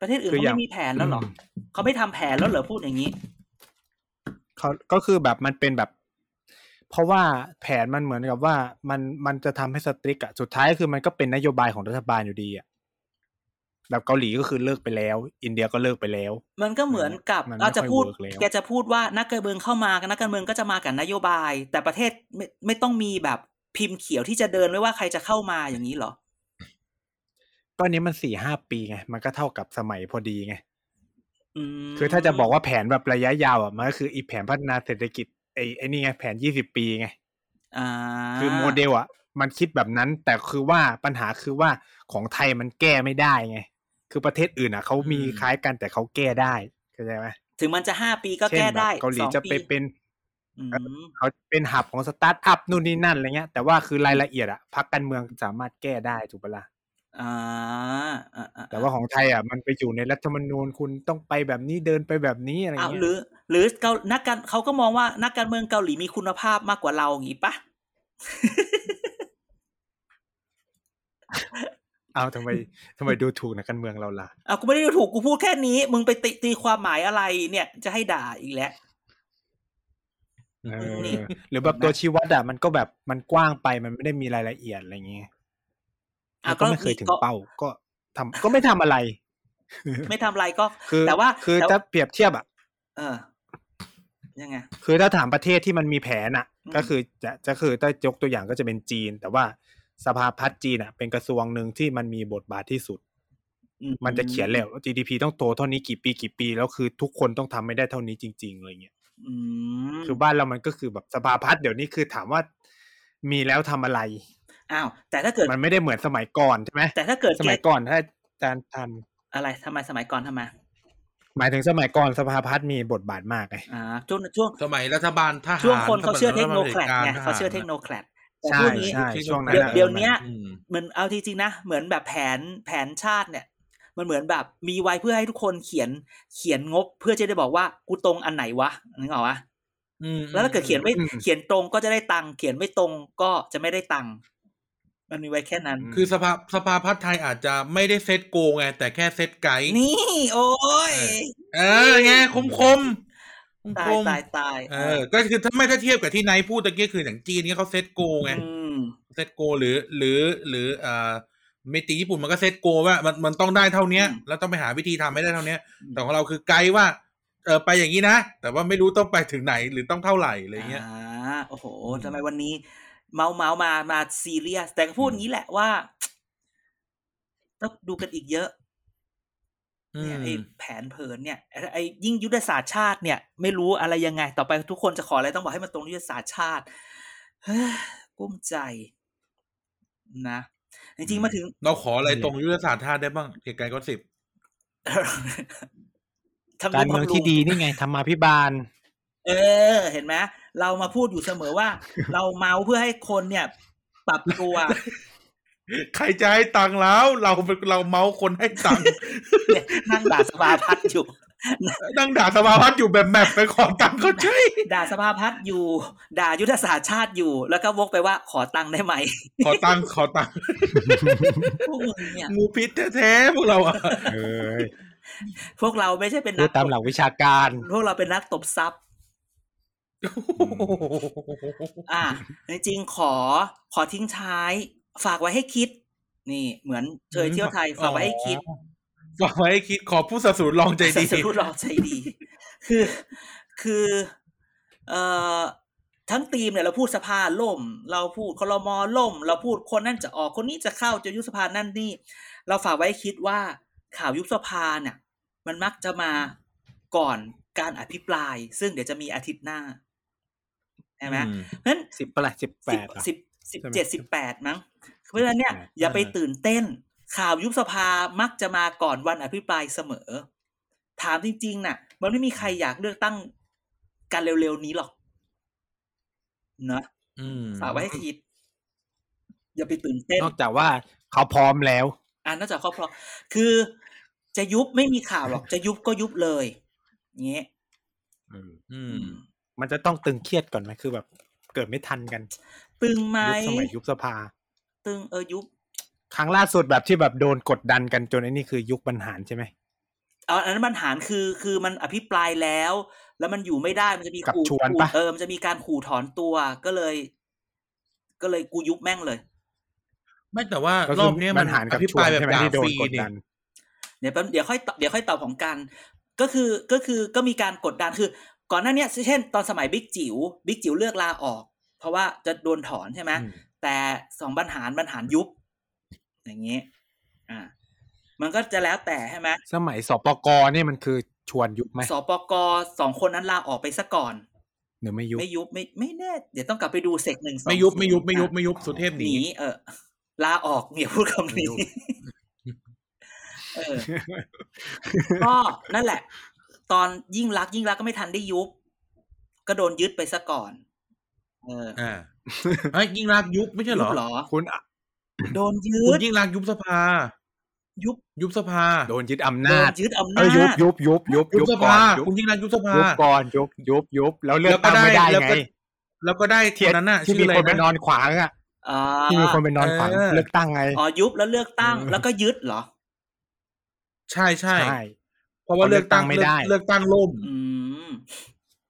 Speaker 3: ประเทศอื่น
Speaker 2: คือ
Speaker 3: เขา
Speaker 2: อย่าง
Speaker 3: ไม่มีแผนแล้วเหรอ
Speaker 2: อืม
Speaker 3: เขาไม่ทำแผนแล้วเหรอพูดอย่างนี้
Speaker 2: เขาก็คือแบบมันเป็นแบบ เพราะว่าแผนมันเหมือนกับว่ามันมันจะทำให้ strict อะสุดท้ายคือมันก็เป็นนโยบายของรัฐบาลอยู่ดีอะแบบเกาหลีก็คือเลิกไปแล้ว อินเดียก็เลิกไปแล้ว
Speaker 3: มันก็เหมือนกับ
Speaker 2: มันไม่
Speaker 3: เราจะพูด
Speaker 2: ค่อยเวิร์กแล้ว
Speaker 3: แกจะพูดว่านักการเมืองเข้ามานักการเมืองก็จะมากับนโยบาย แต่ประเทศไม่ไม่ต้องมีแบบพิมพ์เขียวที่จะเดินไม่ว่าใครจะเข้ามาอย่างนี้เหรอ
Speaker 2: ก็อันนี้มันสี่ห้าปีไง มันก็เท่ากับสมัยพอดีไง
Speaker 3: อืม
Speaker 2: คือถ้าจะบอกว่าแผนแบบระยะยาวอะมันก็คืออีแผนพัฒนาเศรษฐกิจไอ้ไอ้นี่ไงแผนยี่สิบปีไง
Speaker 3: อ่า
Speaker 2: คือโมเดลอะ มันคิดแบบนั้น แต่คือว่าปัญหาคือว่าของไทยมันแก้ไม่ได้ไง คือประเทศอื่นอะเขามี
Speaker 1: อืม
Speaker 2: คล้ายกันแต่เขาแก้ได้เข้าใจไหม
Speaker 3: ถึงมันจะห้าปีก็
Speaker 2: เช่น
Speaker 3: แก้
Speaker 2: แบบ
Speaker 3: ได้
Speaker 2: เกาหลี
Speaker 3: สอง
Speaker 2: จะไป
Speaker 3: ปี
Speaker 2: เป็น
Speaker 3: อืม
Speaker 2: เขาเป็นหับของสตาร์ทอัพนู่นนี่นั่นอะไรเงี้ยแต่ว่าคือรายละเอียดอะพักการเมืองสามารถแก้ได้ถูกปะล่ะ
Speaker 3: อ่าอ่าอ่า
Speaker 2: แต่ว่าของไทยอะมันไปอยู่ในรัฐธรรมนูญคุณต้องไปแบบนี้เดินไปแบบนี้อะไร
Speaker 3: อ้าว
Speaker 2: เงี้ย
Speaker 3: หรือ หรือเกานักการเขาก็มองว่านักการเมืองเกาหลีมีคุณภาพมากกว่าเราอย่างนี้ปะ
Speaker 2: เอาทำไมทำไมดูถูกนักการเมืองเราล่ะ
Speaker 3: อ้าวกูไม่ได้ดูถูกกูพูดแค่นี้ มึงไปตีตีความหมายอะไร เนี่ย จะให้ด่าอีกแล้ว
Speaker 2: เออ
Speaker 3: นี่
Speaker 2: หรือแบบตัวชี้วัดอะมันก็แบบมันกว้างไปมันไม่ได้มีรายละเอียดอะไรเงี้ย
Speaker 3: อะ
Speaker 2: แล้วก็ไม่เคยถึง
Speaker 3: ก็
Speaker 2: เป้าก็ทำก็ไม่ทำอะไร
Speaker 3: ไม่ทำอะไรก็
Speaker 2: คือ
Speaker 3: แต่ว่า
Speaker 2: คือ
Speaker 3: แต่
Speaker 2: ถ้าเปรียบเทียบอะ
Speaker 3: เออยังไง
Speaker 2: คือถ้าถามประเทศที่มันมีแผนอะ
Speaker 3: อืม
Speaker 2: ก็คือจะจะคือถ้ายกตัวอย่างก็จะเป็นจีน แต่ว่าสภาพัฒน์จีนอะ เป็นกระทรวงหนึ่งที่มันมีบทบาทที่สุด
Speaker 3: อื
Speaker 2: มันจะเขียนแล้วว่า GDP ต้องโตเท่านี้กี่ปีกี่ปี แล้วคือทุกคนต้องทำไม่ได้เท่านี้จริงๆอะไรเงี้ย
Speaker 3: อืม
Speaker 2: คือบ้านเรามันก็คือแบบสภาพัฒน์เดี๋ยวนี้คือถามว่ามีแล้วทำอะไร
Speaker 3: อ้าวแต่ถ้าเกิด
Speaker 2: มันไม่ได้เหมือนสมัยก่อนใช่ไหม
Speaker 3: แต่ถ้าเกิด
Speaker 2: สมัย
Speaker 3: แก
Speaker 2: ก่อนถ้าอาจารย์ทัน
Speaker 3: อะไรทำไมสมัยก่อนทำไม
Speaker 2: หมายถึงสมัยก่อนสภาพัฒน์มีบทบาทมากไง
Speaker 3: อ่าช่วงช่วง
Speaker 1: สมัยรัฐบาลทหาร
Speaker 3: ช่วงคนเขาเชื่อ
Speaker 1: ส
Speaker 3: เท
Speaker 1: มั
Speaker 3: ค
Speaker 1: ย
Speaker 3: โน
Speaker 1: รัฐบาล
Speaker 3: แคลดไง
Speaker 1: ผด็จกร
Speaker 3: เขาเชื่อ
Speaker 1: ทหร
Speaker 3: เทคโนแคลดแต่
Speaker 2: ใช่
Speaker 3: พวกนี้
Speaker 2: ใช่
Speaker 1: ที่
Speaker 2: ช่วงนั้น
Speaker 3: เดี๋ยว
Speaker 2: อะ
Speaker 3: เดี๋ยวเนี้ย
Speaker 1: อืม
Speaker 3: เหมือนเอาจริงๆนะเหมือนแบบแผนแผนชาติเนี่ย มันเหมือนแบบมีไว้เพื่อให้ทุกคนเขียนเขียนงบ เพื่อจะได้บอกว่ากูตรงอันไหนวะนึกออกปะ
Speaker 1: อืม
Speaker 3: แล้วถ้าเกิดเขียนไม่
Speaker 2: อืม
Speaker 3: เขียนตรงก็จะได้ตังค์เขียนไม่ตรงก็จะไม่ได้ตังค์ มันมีไว้แค่นั้น
Speaker 1: คือสภาสภาพัฒน์ไทยอาจจะไม่ได้เซตโกไง แต่แค่เซตไกด์
Speaker 3: นี่ โอ้ย
Speaker 1: เออไงคมคมคม
Speaker 3: ตา
Speaker 1: ค
Speaker 3: ย
Speaker 1: ม
Speaker 3: ตายตาย
Speaker 1: เออ ก็คือถ้าไม่ถ้าเทียบกับที่ไนท์พูดตะกี้คืออย่างจีนเนี่ยเขาเซตโกไง
Speaker 3: อืม
Speaker 1: เซตโกหรือ หรือหรืออ่าเมติญี่ปุ่นมันก็เซตโกว่ามันมันต้องได้เท่าเนี้ย
Speaker 3: อืม
Speaker 1: แล้วต้องไปหาวิธีทำให้ได้เท่าเนี้ย
Speaker 3: อืม
Speaker 1: แต่ของเราคือไกด์ว่าเออไปอย่างนี้นะ แต่ว่าไม่รู้ต้องไปถึงไหนหรือต้องเท่าไหร่อะไรเงี้ย
Speaker 3: อ่าโอ้โห
Speaker 1: อืม
Speaker 3: ทำไมวันนี้ เมาเมามามาซีเรียส แต่ก็พูดอย่างนี้แหละว่าต้องดูกันอีกเยอะเนี่ยไอ้แผนเผินเนี่ยไอ้ยิ่งยุทธศาสตร์ชาติเนี่ย ไม่รู้อะไรยังไง ต่อไปทุกคนจะขออะไรต้องบอกให้มันตรงยุทธศาสตร์ชาติเฮ้กุ้มใจ นะจริงๆมาถึง
Speaker 1: เราขออะไรตรงยุทธศาสตร์ชาติได้บ้างเกียรติกายก็สิบ
Speaker 3: ทำ
Speaker 2: การเมืองที่ดีนี่ไงธรรมาภิบาล
Speaker 3: เออ เห็นไหม เรามาพูดอยู่เสมอว่า เราเมาเพื่อให้คนเนี่ย ปรับตัว
Speaker 1: ใครจะให้ตังค์แล้ว เราเป็นเราเมาส์คนให้ตังค์
Speaker 3: เนี่ยนั่งด่าสภาพัฒน์อยู่
Speaker 1: นั่งด่าสภาพัฒน์อยู่แบบแมปไปขอตังค์เขาใช่
Speaker 3: ด่าสภาพัฒน์อยู่ ด่ายุทธศาสตร์ชาติอยู่ แล้วก็วกไปว่าขอตังค์ได้ไหม
Speaker 1: ขอตังค์ขอตังค์
Speaker 3: พวกมึงเนี่ย
Speaker 1: งูพิษแท้ๆพวกเราอะ
Speaker 2: เออ
Speaker 3: พวกเราไม่ใช่เป็น
Speaker 2: พู
Speaker 3: นั
Speaker 2: ด
Speaker 3: ก
Speaker 2: ตามหลักวิชาการ
Speaker 3: พวกเราเป็นนักตบทรัพย์ อะจริงๆขอขอทิ้งท้าย ฝากไว้ให้คิด นี่ เหมือนเชยเที่ยวไทยฝากไว้ให้คิด
Speaker 1: ฝากไว้ให้คิดขอผู้สนับสนุนลองใจดี
Speaker 3: สรุปเราใจดี คือคือเอ่อทั้งทีมเนี่ยเราพูดสภาล่ม เราพูดคลมอล่ม เราพูดคนนั่นจะออกคนนี้จะเข้าจะยุบสภานั่นนี่ เราฝากไว้ให้คิดว่าข่าวยุบสภาเนี่ย มันมักจะมาก่อนการอภิปราย ซึ่งเดี๋ยวจะมีอาทิตย์หน้า ใช่ไหม
Speaker 1: อืม
Speaker 3: เพราะฉะนั้น
Speaker 2: สิบปะละสิบแป
Speaker 3: สิบ
Speaker 2: ดอะ
Speaker 3: สิบสิบ
Speaker 2: ใช่ไหม
Speaker 3: เจ็ดสิบแปดมั้งเพราะฉะนั้นเนี่ย
Speaker 2: 18
Speaker 3: อย่าไป
Speaker 2: เออ
Speaker 3: ตื่นเต้น ข่าวยุบสภามักจะมาก่อนวันอภิปรายเสมอ ถามจริงๆน่ะ มันไม่มีใครอยากเลือกตั้งกันเร็วๆนี้หรอกนะ
Speaker 1: อืม
Speaker 3: ฝากไว้ให้คิด อย่าไปตื่นเต้น
Speaker 2: นอกจากว่าเขาพร้อมแล้ว
Speaker 3: อ่านอกจากครอบครัวคือจะยุบไม่มีข่าวหรอก จะยุบก็ยุบเลยเงี้ย
Speaker 1: อืม
Speaker 2: มันจะต้องตึงเครียดก่อนไหมคือแบบ เกิดไม่ทันกัน
Speaker 3: ตึงไหม
Speaker 2: ยุคสมัยยุบสภา
Speaker 3: ตึงเออยุบ
Speaker 2: ครั้งล่าสุดแบบที่แบบโดนกดดันกันจนไอ้นี่คือยุคบรรหารใช่ไหม
Speaker 3: เอาอันนั้นปัญหาคือคือมันอภิปรายแล้ว แล้วมันอยู่ไม่ได้มันจะมี
Speaker 2: กับ
Speaker 3: ขู่
Speaker 2: ชวน
Speaker 3: ขู่
Speaker 2: ปะ
Speaker 3: เออมันจะมีการขู่ถอนตัวก็เลย ก็เลยกูยุบแม่งเลย
Speaker 1: ไม่แต่ว่า
Speaker 2: ก็
Speaker 1: ร
Speaker 2: คือ
Speaker 1: อบเนี้ย
Speaker 2: บ
Speaker 1: มั
Speaker 2: ร
Speaker 1: น
Speaker 2: รหาร
Speaker 1: อ
Speaker 2: กับ
Speaker 1: ภิ
Speaker 2: ช
Speaker 1: ป
Speaker 2: ว
Speaker 1: รานยแบบ
Speaker 2: ใช่ไหม
Speaker 1: ด่า
Speaker 2: ที่โด
Speaker 1: ฟ
Speaker 2: น
Speaker 1: รี
Speaker 2: กด
Speaker 1: นี่
Speaker 2: ดัน
Speaker 3: เดี๋ยวแป๊บเดี๋ยวค่อยตอบเดี๋ยวค่อยตอบของกัน ก็คือก็คือก็มีการกดดันคือ ก่อนหน้าเนี้ยเช่น ตอนสมัยบิ๊กจิ๋วบิ๊กจิ๋วเลือกลาออก เพราะว่าจะโดนถอนใช่ไหม
Speaker 1: อืม
Speaker 3: แต่สองบรรหารบรรหารยุบ อย่างนี้ อ่า มันก็จะแล้วแต่ใช่ไหม
Speaker 2: สมัยสปกนี่มันคือชวนยุบไหม
Speaker 3: สปกสองคนนั้นลาออกไปซะก่อน
Speaker 2: หรือไม่ยุบ
Speaker 3: ไม่ยุบไม่ไม่แน่ เดี๋ยวต้องกลับไปดูเสกหนึ่งสอง
Speaker 1: ไม่ยุบไม่ยุบไม่ยุบไม่ยุบสุเทพห
Speaker 3: ห
Speaker 1: นี
Speaker 3: นีเออลาออกเนี่ยพูดคำ
Speaker 2: ไม่
Speaker 3: นี้
Speaker 2: ยุบ
Speaker 3: เออก็นั่นแหละ ตอนยิ่งรักษณ์ยิ่งรักษณ์ก็ไม่ทันได้ยุบ ก็โดนยึดไปซะก่อน เออ
Speaker 1: อ่าไอ้ยยิ่งรักษณ์ยุบไม่ใช่เหร
Speaker 3: ยุ
Speaker 1: อบ
Speaker 3: เหรอ
Speaker 2: คุณอะ
Speaker 3: โดนยึ
Speaker 1: คุณ
Speaker 3: ด
Speaker 1: ยิ่งรักษณ์ยุบสภา
Speaker 3: ยุบ
Speaker 1: ยุบสภา
Speaker 2: โดนยึดอำ
Speaker 3: โด
Speaker 2: นาจ
Speaker 3: นยึดอำ
Speaker 2: เอ
Speaker 3: นา
Speaker 2: อยุบ
Speaker 3: จ
Speaker 2: ยุบยุบยุบ
Speaker 1: ยุบส
Speaker 2: ก่อ
Speaker 1: ภาน
Speaker 2: ยุบ
Speaker 1: คุณยิ่งรักษณ์ยุบสภา
Speaker 2: ยุบก่อนยุบยุบยุบแล้วเลือกตั้งไม่ได้
Speaker 1: แล้ว
Speaker 2: ไง
Speaker 1: ก็แล้วก็ได้คนนั้นน่ะ
Speaker 2: ที่
Speaker 1: ชื่อ
Speaker 2: มี
Speaker 1: อะไร
Speaker 2: คนไปนอ
Speaker 1: นะ
Speaker 2: นขวางอะ
Speaker 3: อ่า
Speaker 2: ที่มีคนไปนอนขวาง
Speaker 1: เออ
Speaker 2: เลือกตั้งไง
Speaker 3: อ๋อยุบแล้วเลือกตั้ง
Speaker 2: เออ
Speaker 3: แล้วก็ยึดเหรอ
Speaker 1: ใช่ใช่
Speaker 2: ใช่
Speaker 1: เพราะว่า
Speaker 2: เพราะเลื
Speaker 1: เลื
Speaker 2: อ
Speaker 1: อกก
Speaker 2: ตั้
Speaker 1: ตั้
Speaker 2: ง
Speaker 1: ง
Speaker 2: ไม่ได้
Speaker 1: เลือกตั้งล่ม
Speaker 3: อืม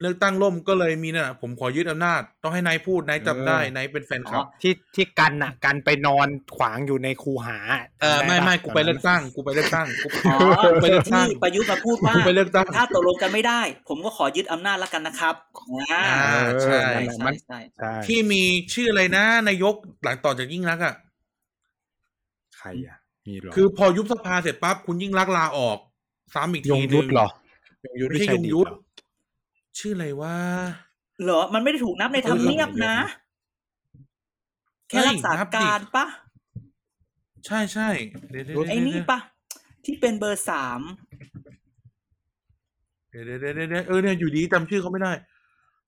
Speaker 1: เลือกตั้งล่มก็เลยมีน่ะผมขอยึดอำนาจ ต้องให้นายพูดนายจำได้นายเป็นแฟนคลับ
Speaker 2: ที่ที่กันอะ กันไปนอนขวางอยู่ในคูหา
Speaker 1: เออไม่
Speaker 2: จำด้ปะ
Speaker 1: ไม่กู
Speaker 2: ตอน
Speaker 1: ไป
Speaker 2: นั้น
Speaker 1: เลือกตั้งกูไปเลือกตั้งกู
Speaker 3: อ๋อ
Speaker 1: กูไปเลือกตั้
Speaker 3: ที่
Speaker 1: ง
Speaker 3: ประยุทธ์มาพูดว่า
Speaker 1: กูไปเลือกตั้ง
Speaker 3: ถ้าตกลงกันไม่ได้ ผมก็ขอยึดอำนาจแล้วกันนะครับอ่า
Speaker 1: อ่า
Speaker 2: เออ
Speaker 1: ใช่
Speaker 2: นั่นแหละ
Speaker 3: ใช่
Speaker 2: มัน
Speaker 3: ใช่
Speaker 2: ใช่
Speaker 1: ที่มีชื่ออะไรนะนายกหลังต่อจากยิ่งรักษณ์อะ
Speaker 2: ใครอะมีเหรอ
Speaker 1: คือพอยุบสภาเสร็จปั๊บคุณยิ่งรักษณ์ลาออก ซ้ำอีก
Speaker 2: ย
Speaker 1: ที
Speaker 2: ง
Speaker 1: นึ
Speaker 2: ยุทธเหรอ
Speaker 1: ยงยุทธ
Speaker 2: ไม่
Speaker 1: ไม่
Speaker 2: ใช่
Speaker 1: ใช่ยงยุทธ
Speaker 2: ดีเหรอ
Speaker 1: ชื่ออะไรว่า
Speaker 3: เหรอ มันไม่ได้ถูกนับในทำเนียบนะ แค่รักษาการปะ
Speaker 1: ใช่ใช่เดี๋ยวเดี๋ยว
Speaker 3: ไอ้นี่ปะ ที่เป็นเบอร์สาม
Speaker 1: เดี๋ยวเดี๋ยวเดี๋ยวเดี๋ยวเออเนี่ยอยู่ดีจำชื่อเขาไม่ได้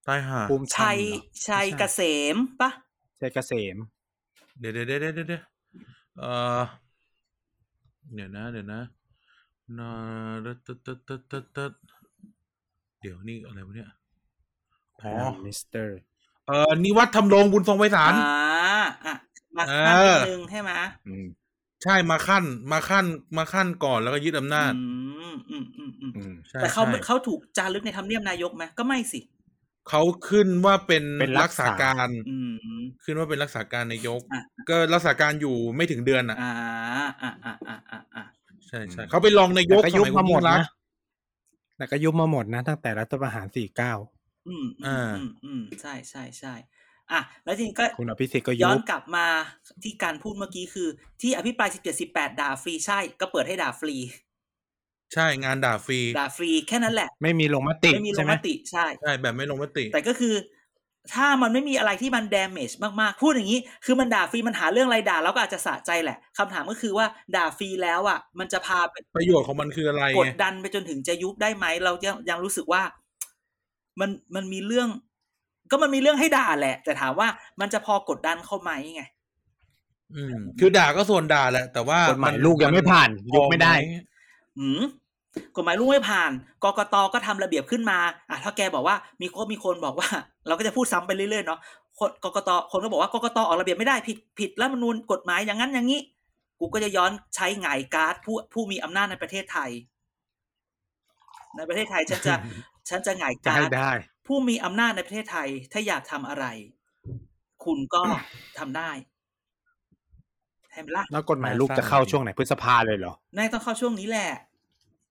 Speaker 1: ตายห่า
Speaker 2: ภูมิธรรม
Speaker 3: ชัย
Speaker 2: เหรอ
Speaker 3: ชัย
Speaker 2: ไม่
Speaker 3: เก
Speaker 2: ใช่
Speaker 3: ษมปะ
Speaker 2: ชัยเกษม
Speaker 1: เดี๋ยวเดี๋ยวเดี๋ยวเดี๋ยวเดี๋ยวเออเดี๋ยวนะ เดี๋ยวนะ นาตึ๊ดตึ๊ดตึ๊ดตึ๊ดตึ๊ดตึ๊ดเดี๋ยวนี่อะไรวะเนี่ยอ๋อ
Speaker 2: มิสเตอร์
Speaker 1: เออนิวัฒน์ทำรงบุญทรงไพศาล
Speaker 3: อ่าอะมา
Speaker 1: เอ
Speaker 3: ขั้น
Speaker 1: อ
Speaker 3: นิดนึงใช่ไหม
Speaker 2: อืม
Speaker 1: ใช่มาขั้นมาขั้นมาขั้นก่อนแล้วก็ยึดอำนาจ
Speaker 3: อืมอืมอืมอืม
Speaker 2: อืม
Speaker 1: ใช่
Speaker 3: แต่เขา
Speaker 1: ใช่
Speaker 3: เขาถูกจารึกในทำเนียบนายกไหมก็ไม่สิ
Speaker 1: เขาขึ้นว่าเป็น
Speaker 2: เป็นรั
Speaker 1: รั
Speaker 2: ก
Speaker 1: ก
Speaker 2: ษา
Speaker 1: ษาการ
Speaker 3: อืม
Speaker 1: ขึ้นว่าเป็นรักษาการนายก
Speaker 3: อะ
Speaker 1: ก็รักษาการอยู่ไม่ถึงเดือนอะ
Speaker 3: อ่าอ่าอ่าอ่าอ่าอ่า
Speaker 1: ใช่ใช่เขาไปลองนาย
Speaker 2: แต่
Speaker 1: ก
Speaker 2: ก็
Speaker 1: ส
Speaker 2: ยุบ
Speaker 1: มัย
Speaker 2: มา
Speaker 1: คุณ
Speaker 2: หม
Speaker 1: ยิ่
Speaker 2: ด
Speaker 1: งรัก
Speaker 2: นะ
Speaker 1: ษณ์
Speaker 2: แต่ก็ยุบมาหมดนะตั้งแต่รัฐประหารสี่เก้า
Speaker 3: อืมอื
Speaker 1: อ่า
Speaker 3: มอืมอืมใช่ใช่ใช่อะแล้วทีนี้ก็
Speaker 2: คุณอภิสิทธิ์ก็
Speaker 3: ย้
Speaker 2: ยุ
Speaker 3: อน
Speaker 2: บ
Speaker 3: กลับมาที่การพูดเมื่อกี้คือ ที่อภิปราย17 18ด่าฟรีใช่ก็เปิดให้ด่าฟรี
Speaker 1: ใช่งานด่าฟรี
Speaker 3: ด่าฟรีแค่นั้นแหละ
Speaker 2: ไม่มีลงมติ
Speaker 3: ไม่มีล
Speaker 2: ใช่
Speaker 3: ง
Speaker 2: ไหม
Speaker 3: มติใช่
Speaker 1: ใช่แบบไม่ลงมติ
Speaker 3: แต่ก็คือ ถ้ามันไม่มีอะไรที่มัน damage มากๆ พูดอย่างนี้ คือมันด่าฟรีมันหาเรื่องอะไรด่าแล้วก็อาจจะสะใจแหละคำถามก็คือว่าด่าฟรีแล้วอะ มันจะพาไป
Speaker 1: ประโยชน์ของมันคืออะไร
Speaker 3: กด
Speaker 1: ไง
Speaker 3: ดันไปจนถึงจะยุบได้ไหม เรายังยังรู้สึกว่า มันมันมีเรื่อง ก็มันมีเรื่องให้ด่าแหละ แต่ถามว่ามันจะพอกดดันเข้าไหมไง
Speaker 1: อืม คือด่าก็ส่วนด่าแหละ แต่ว่าก
Speaker 2: ฎหมายลูกยังไม่ผ่าน
Speaker 1: พอ
Speaker 2: ยุบไม่ได้
Speaker 1: ห
Speaker 3: หืม กฎหมายลูกไม่ผ่าน กกตก็ทำระเบียบขึ้นมาอะถ้าแกบอกว่ามีคนมีคนบอกว่า เราก็จะพูดซ้ำไปเรื่อยๆเนาะคนกกตคนก็บอกว่ากกตออกระเบียบไม่ได้ผิดผิดรัฐธรรมนูญกฎหมายอย่างนั้นอย่างนี้ กูก็จะย้อนใช้ไงายการ์ดผู้ผู้มีอำนาจในประเทศไทย ในประเทศไทยฉันจะฉันจะไงาย
Speaker 2: จะ
Speaker 3: การ์
Speaker 2: ให้
Speaker 3: ด
Speaker 2: ได้
Speaker 3: ผู้มีอำนาจในประเทศไทย ถ้าอยากทำอะไร คุณก็ทำได้ใช่ไหมล่ะ
Speaker 2: แล้วกฎหมายลูกจะเข้าช่วงไหนพฤษภาเลยเหรอ
Speaker 3: นายต้องเข้าช่วงนี้แหละ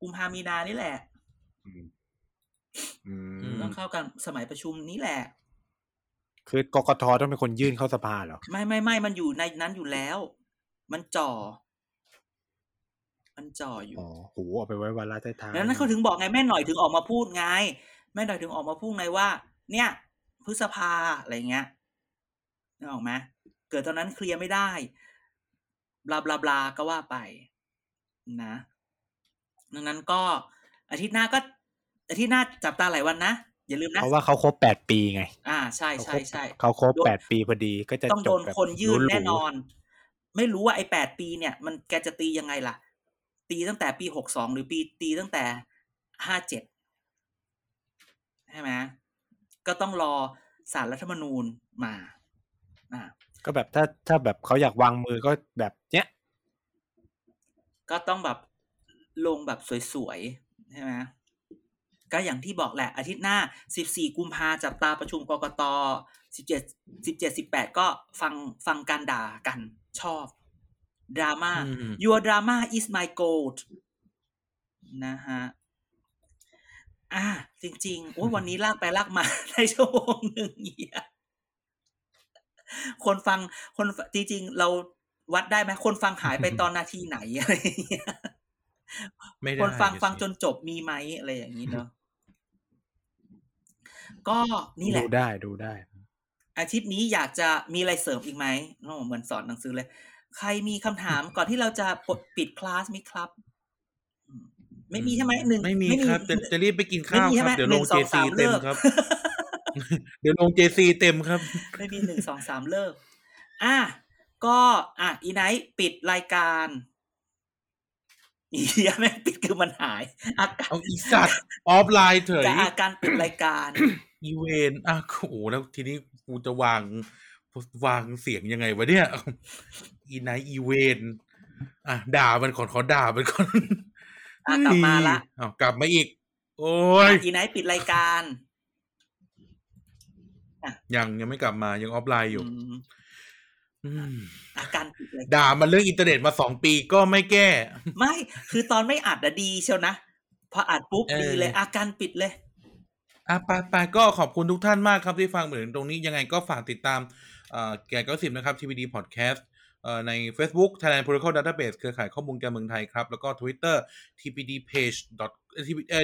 Speaker 3: กุมภามีนานี่แหละ
Speaker 2: อืมอื
Speaker 1: อื
Speaker 2: ม
Speaker 1: ม
Speaker 3: ต้องเข้ากันสมัยประชุมนี้แหละ
Speaker 2: คือกกตต้องเป็นคนยื่นเข้าสภาเหรอ
Speaker 3: ไม่ไม่ไม่มันอยู่ในนั้นอยู่แล้ว มันจ่อ มันจ่ออยู่
Speaker 2: อ๋อโหเอาไปไว้วันละท้ายๆ
Speaker 3: แล้วนั้นเขาถึงบอกไงแม่หน่อยถึงออกมาพูดไง แม่หน่อยถึงออกมาพูดไงว่า เนี่ย พฤษภาอะไรเงี้ยนึกออกไหมเกิดตอนนั้นเคลียร์ไม่ได้ บลาบลาบลาก็ว่าไป นะ ดังนั้นก็อาทิตย์หน้าก็อาทิตย์หน้าจับตาหลายวันนะ อย่าลืมนะ
Speaker 2: เพราะว่าเขาครบแปดปีไง
Speaker 3: อ่าใช่
Speaker 2: เขา
Speaker 3: ใช่
Speaker 2: ครบ
Speaker 3: ใช่
Speaker 2: เขาครบ
Speaker 3: โดน
Speaker 2: แปดปีพอดีก็จะ
Speaker 3: ต้อง
Speaker 2: จ
Speaker 3: โด
Speaker 2: บ
Speaker 3: น
Speaker 2: แบบ
Speaker 3: คนยื่น
Speaker 2: หรูๆ
Speaker 3: แน่นอน ไม่รู้ว่าไอ้แปดปีเนี่ย มันแกจะตียังไงล่ะ ตีตั้งแต่ปีหกสองหรือปีตีตั้งแต่ห้าเจ็ดใช่ไหมก็ต้องรอสารรัฐธรรมนูญมาอ่า
Speaker 2: ก็แบบถ้าถ้าแบบเขาอยากวางมือก็แบบเนี้ย
Speaker 3: ก็ต้องแบบ ลงแบบสวยๆใช่ไหมก็อย่างที่บอกแหละอาทิตย์หน้า 14 กุมภาจับตาประชุมกกต 17 17 18 ก็ฟังฟังการด่ากันชอบดราม่า
Speaker 1: อืม
Speaker 3: your drama is my gold นะฮะอ่า จริงๆโอ้ยวันนี้ลากไปลากมาได้ชั่วโมงหนึ่งเหียคนฟังคนจริงๆ เราวัดได้ไหมคนฟังหายไปตอนนาทีไหนอะไรอย่างเงี้ย
Speaker 1: ไม่ได้
Speaker 3: คนฟัง
Speaker 1: เดี๋ยว
Speaker 3: ฟัง
Speaker 1: สิ
Speaker 3: จนจบมีไหมอะไรอย่างนี้เนาะก็นี่แห
Speaker 2: ดู
Speaker 3: ละ
Speaker 2: ได้ดูได้
Speaker 3: อาทิตย์นี้อยากจะมีอะไรเสริมอีกไหมโอ้เหมือนสอนหนังสือเลย ใครมีคำถามก่อนที่เราจะปลดปิดคลาสไหมครับอืมไม่มีใช่ไหมหนึ่ง
Speaker 1: ไม่มีครับจะจะรีบไปกิน
Speaker 3: ไม่
Speaker 1: ข้าว
Speaker 3: มี
Speaker 1: ค
Speaker 3: ใช่
Speaker 1: รับ
Speaker 3: ไหม
Speaker 1: เดี๋ยว
Speaker 3: ห
Speaker 1: ล
Speaker 3: นึ่
Speaker 1: ง
Speaker 3: งส
Speaker 1: เจ
Speaker 3: อง
Speaker 1: ซี
Speaker 3: สาม
Speaker 1: เต็ม
Speaker 3: เลิก
Speaker 1: ครับ เดี๋ยวลงเจซีเต็มครับ
Speaker 3: ไม่มีหนึ่งสองสามเลิก อะก็อะอีไนท์ปิดรายการ อีเหี้ยแม่งปิดคือมันหาย อาการ
Speaker 1: เอาอีสัตว์ออฟไลน์เถย
Speaker 3: กับอาการปิดรายการ
Speaker 1: อีเวนอะโอ้โหแล้วทีนี้กูจะวางวางเสียงยังไงวะเนี่ย อีไนอีเวนอะด่ามันก่อนขอด่ามันก่อน
Speaker 3: อะกลับมาละ
Speaker 1: อ้าวกลับมาอีก โอ้ย
Speaker 3: อีไนท์ปิดรายการ
Speaker 1: ยังยังไม่กลับมายังออฟไลน์อยู่
Speaker 3: อืม
Speaker 1: อืม
Speaker 3: อาการปิดรายการ
Speaker 1: ด่ามันเรื่องอินเทอร์เน็ตมาสองปีก็ไม่แก้
Speaker 3: ไม่ คือตอนไม่อัดอะดีเชียวนะ พออัดปุ๊บ
Speaker 1: เออ
Speaker 3: ดีเลย อาการปิดเลย
Speaker 1: อะไปไปก็ขอบคุณทุกท่านมากครับที่ฟังเหมือนตรงนี้ยังไงก็ฝากติดตามเอ่อแก Gossip นะครับ TPD Podcast เอ่อ ใน Facebook Thailand Political Database เครือข่ายข้อมูลการเมืองไทยครับ แล้วก็ Twitter tpd page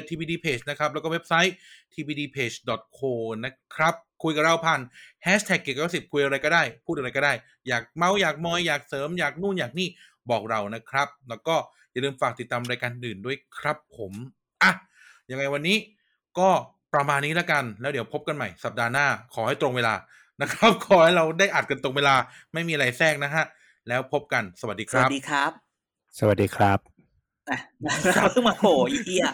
Speaker 1: tpdpage นะครับ แล้วก็เว็บไซต์ tpdpage. co นะครับ คุยกับเราผ่าน hashtag เกียรติก็สิบคุยอะไรก็ได้ พูดอะไรก็ได้ อยากเมาอยากมอยอยากเสริมอยากนู่นอยากนี่บอกเรานะครับ แล้วก็อย่าลืมฝากติดตามรายการอื่นด้วยครับผมอะยังไงวันนี้ก็ประมาณนี้แล้วกัน แล้วเดี๋ยวพบกันใหม่สัปดาห์หน้า ขอให้ตรงเวลานะครับ ขอให้เราได้อัดกันตรงเวลาไม่มีอะไรแทรกนะฮะ แล้วพบกันสวัสดี
Speaker 3: ส
Speaker 1: ค
Speaker 3: วั
Speaker 1: รั
Speaker 3: ส
Speaker 1: บ
Speaker 3: ดีครับ
Speaker 2: สวัสดีครับ
Speaker 3: อะเพิ่งมาโผล่อีเหี้ย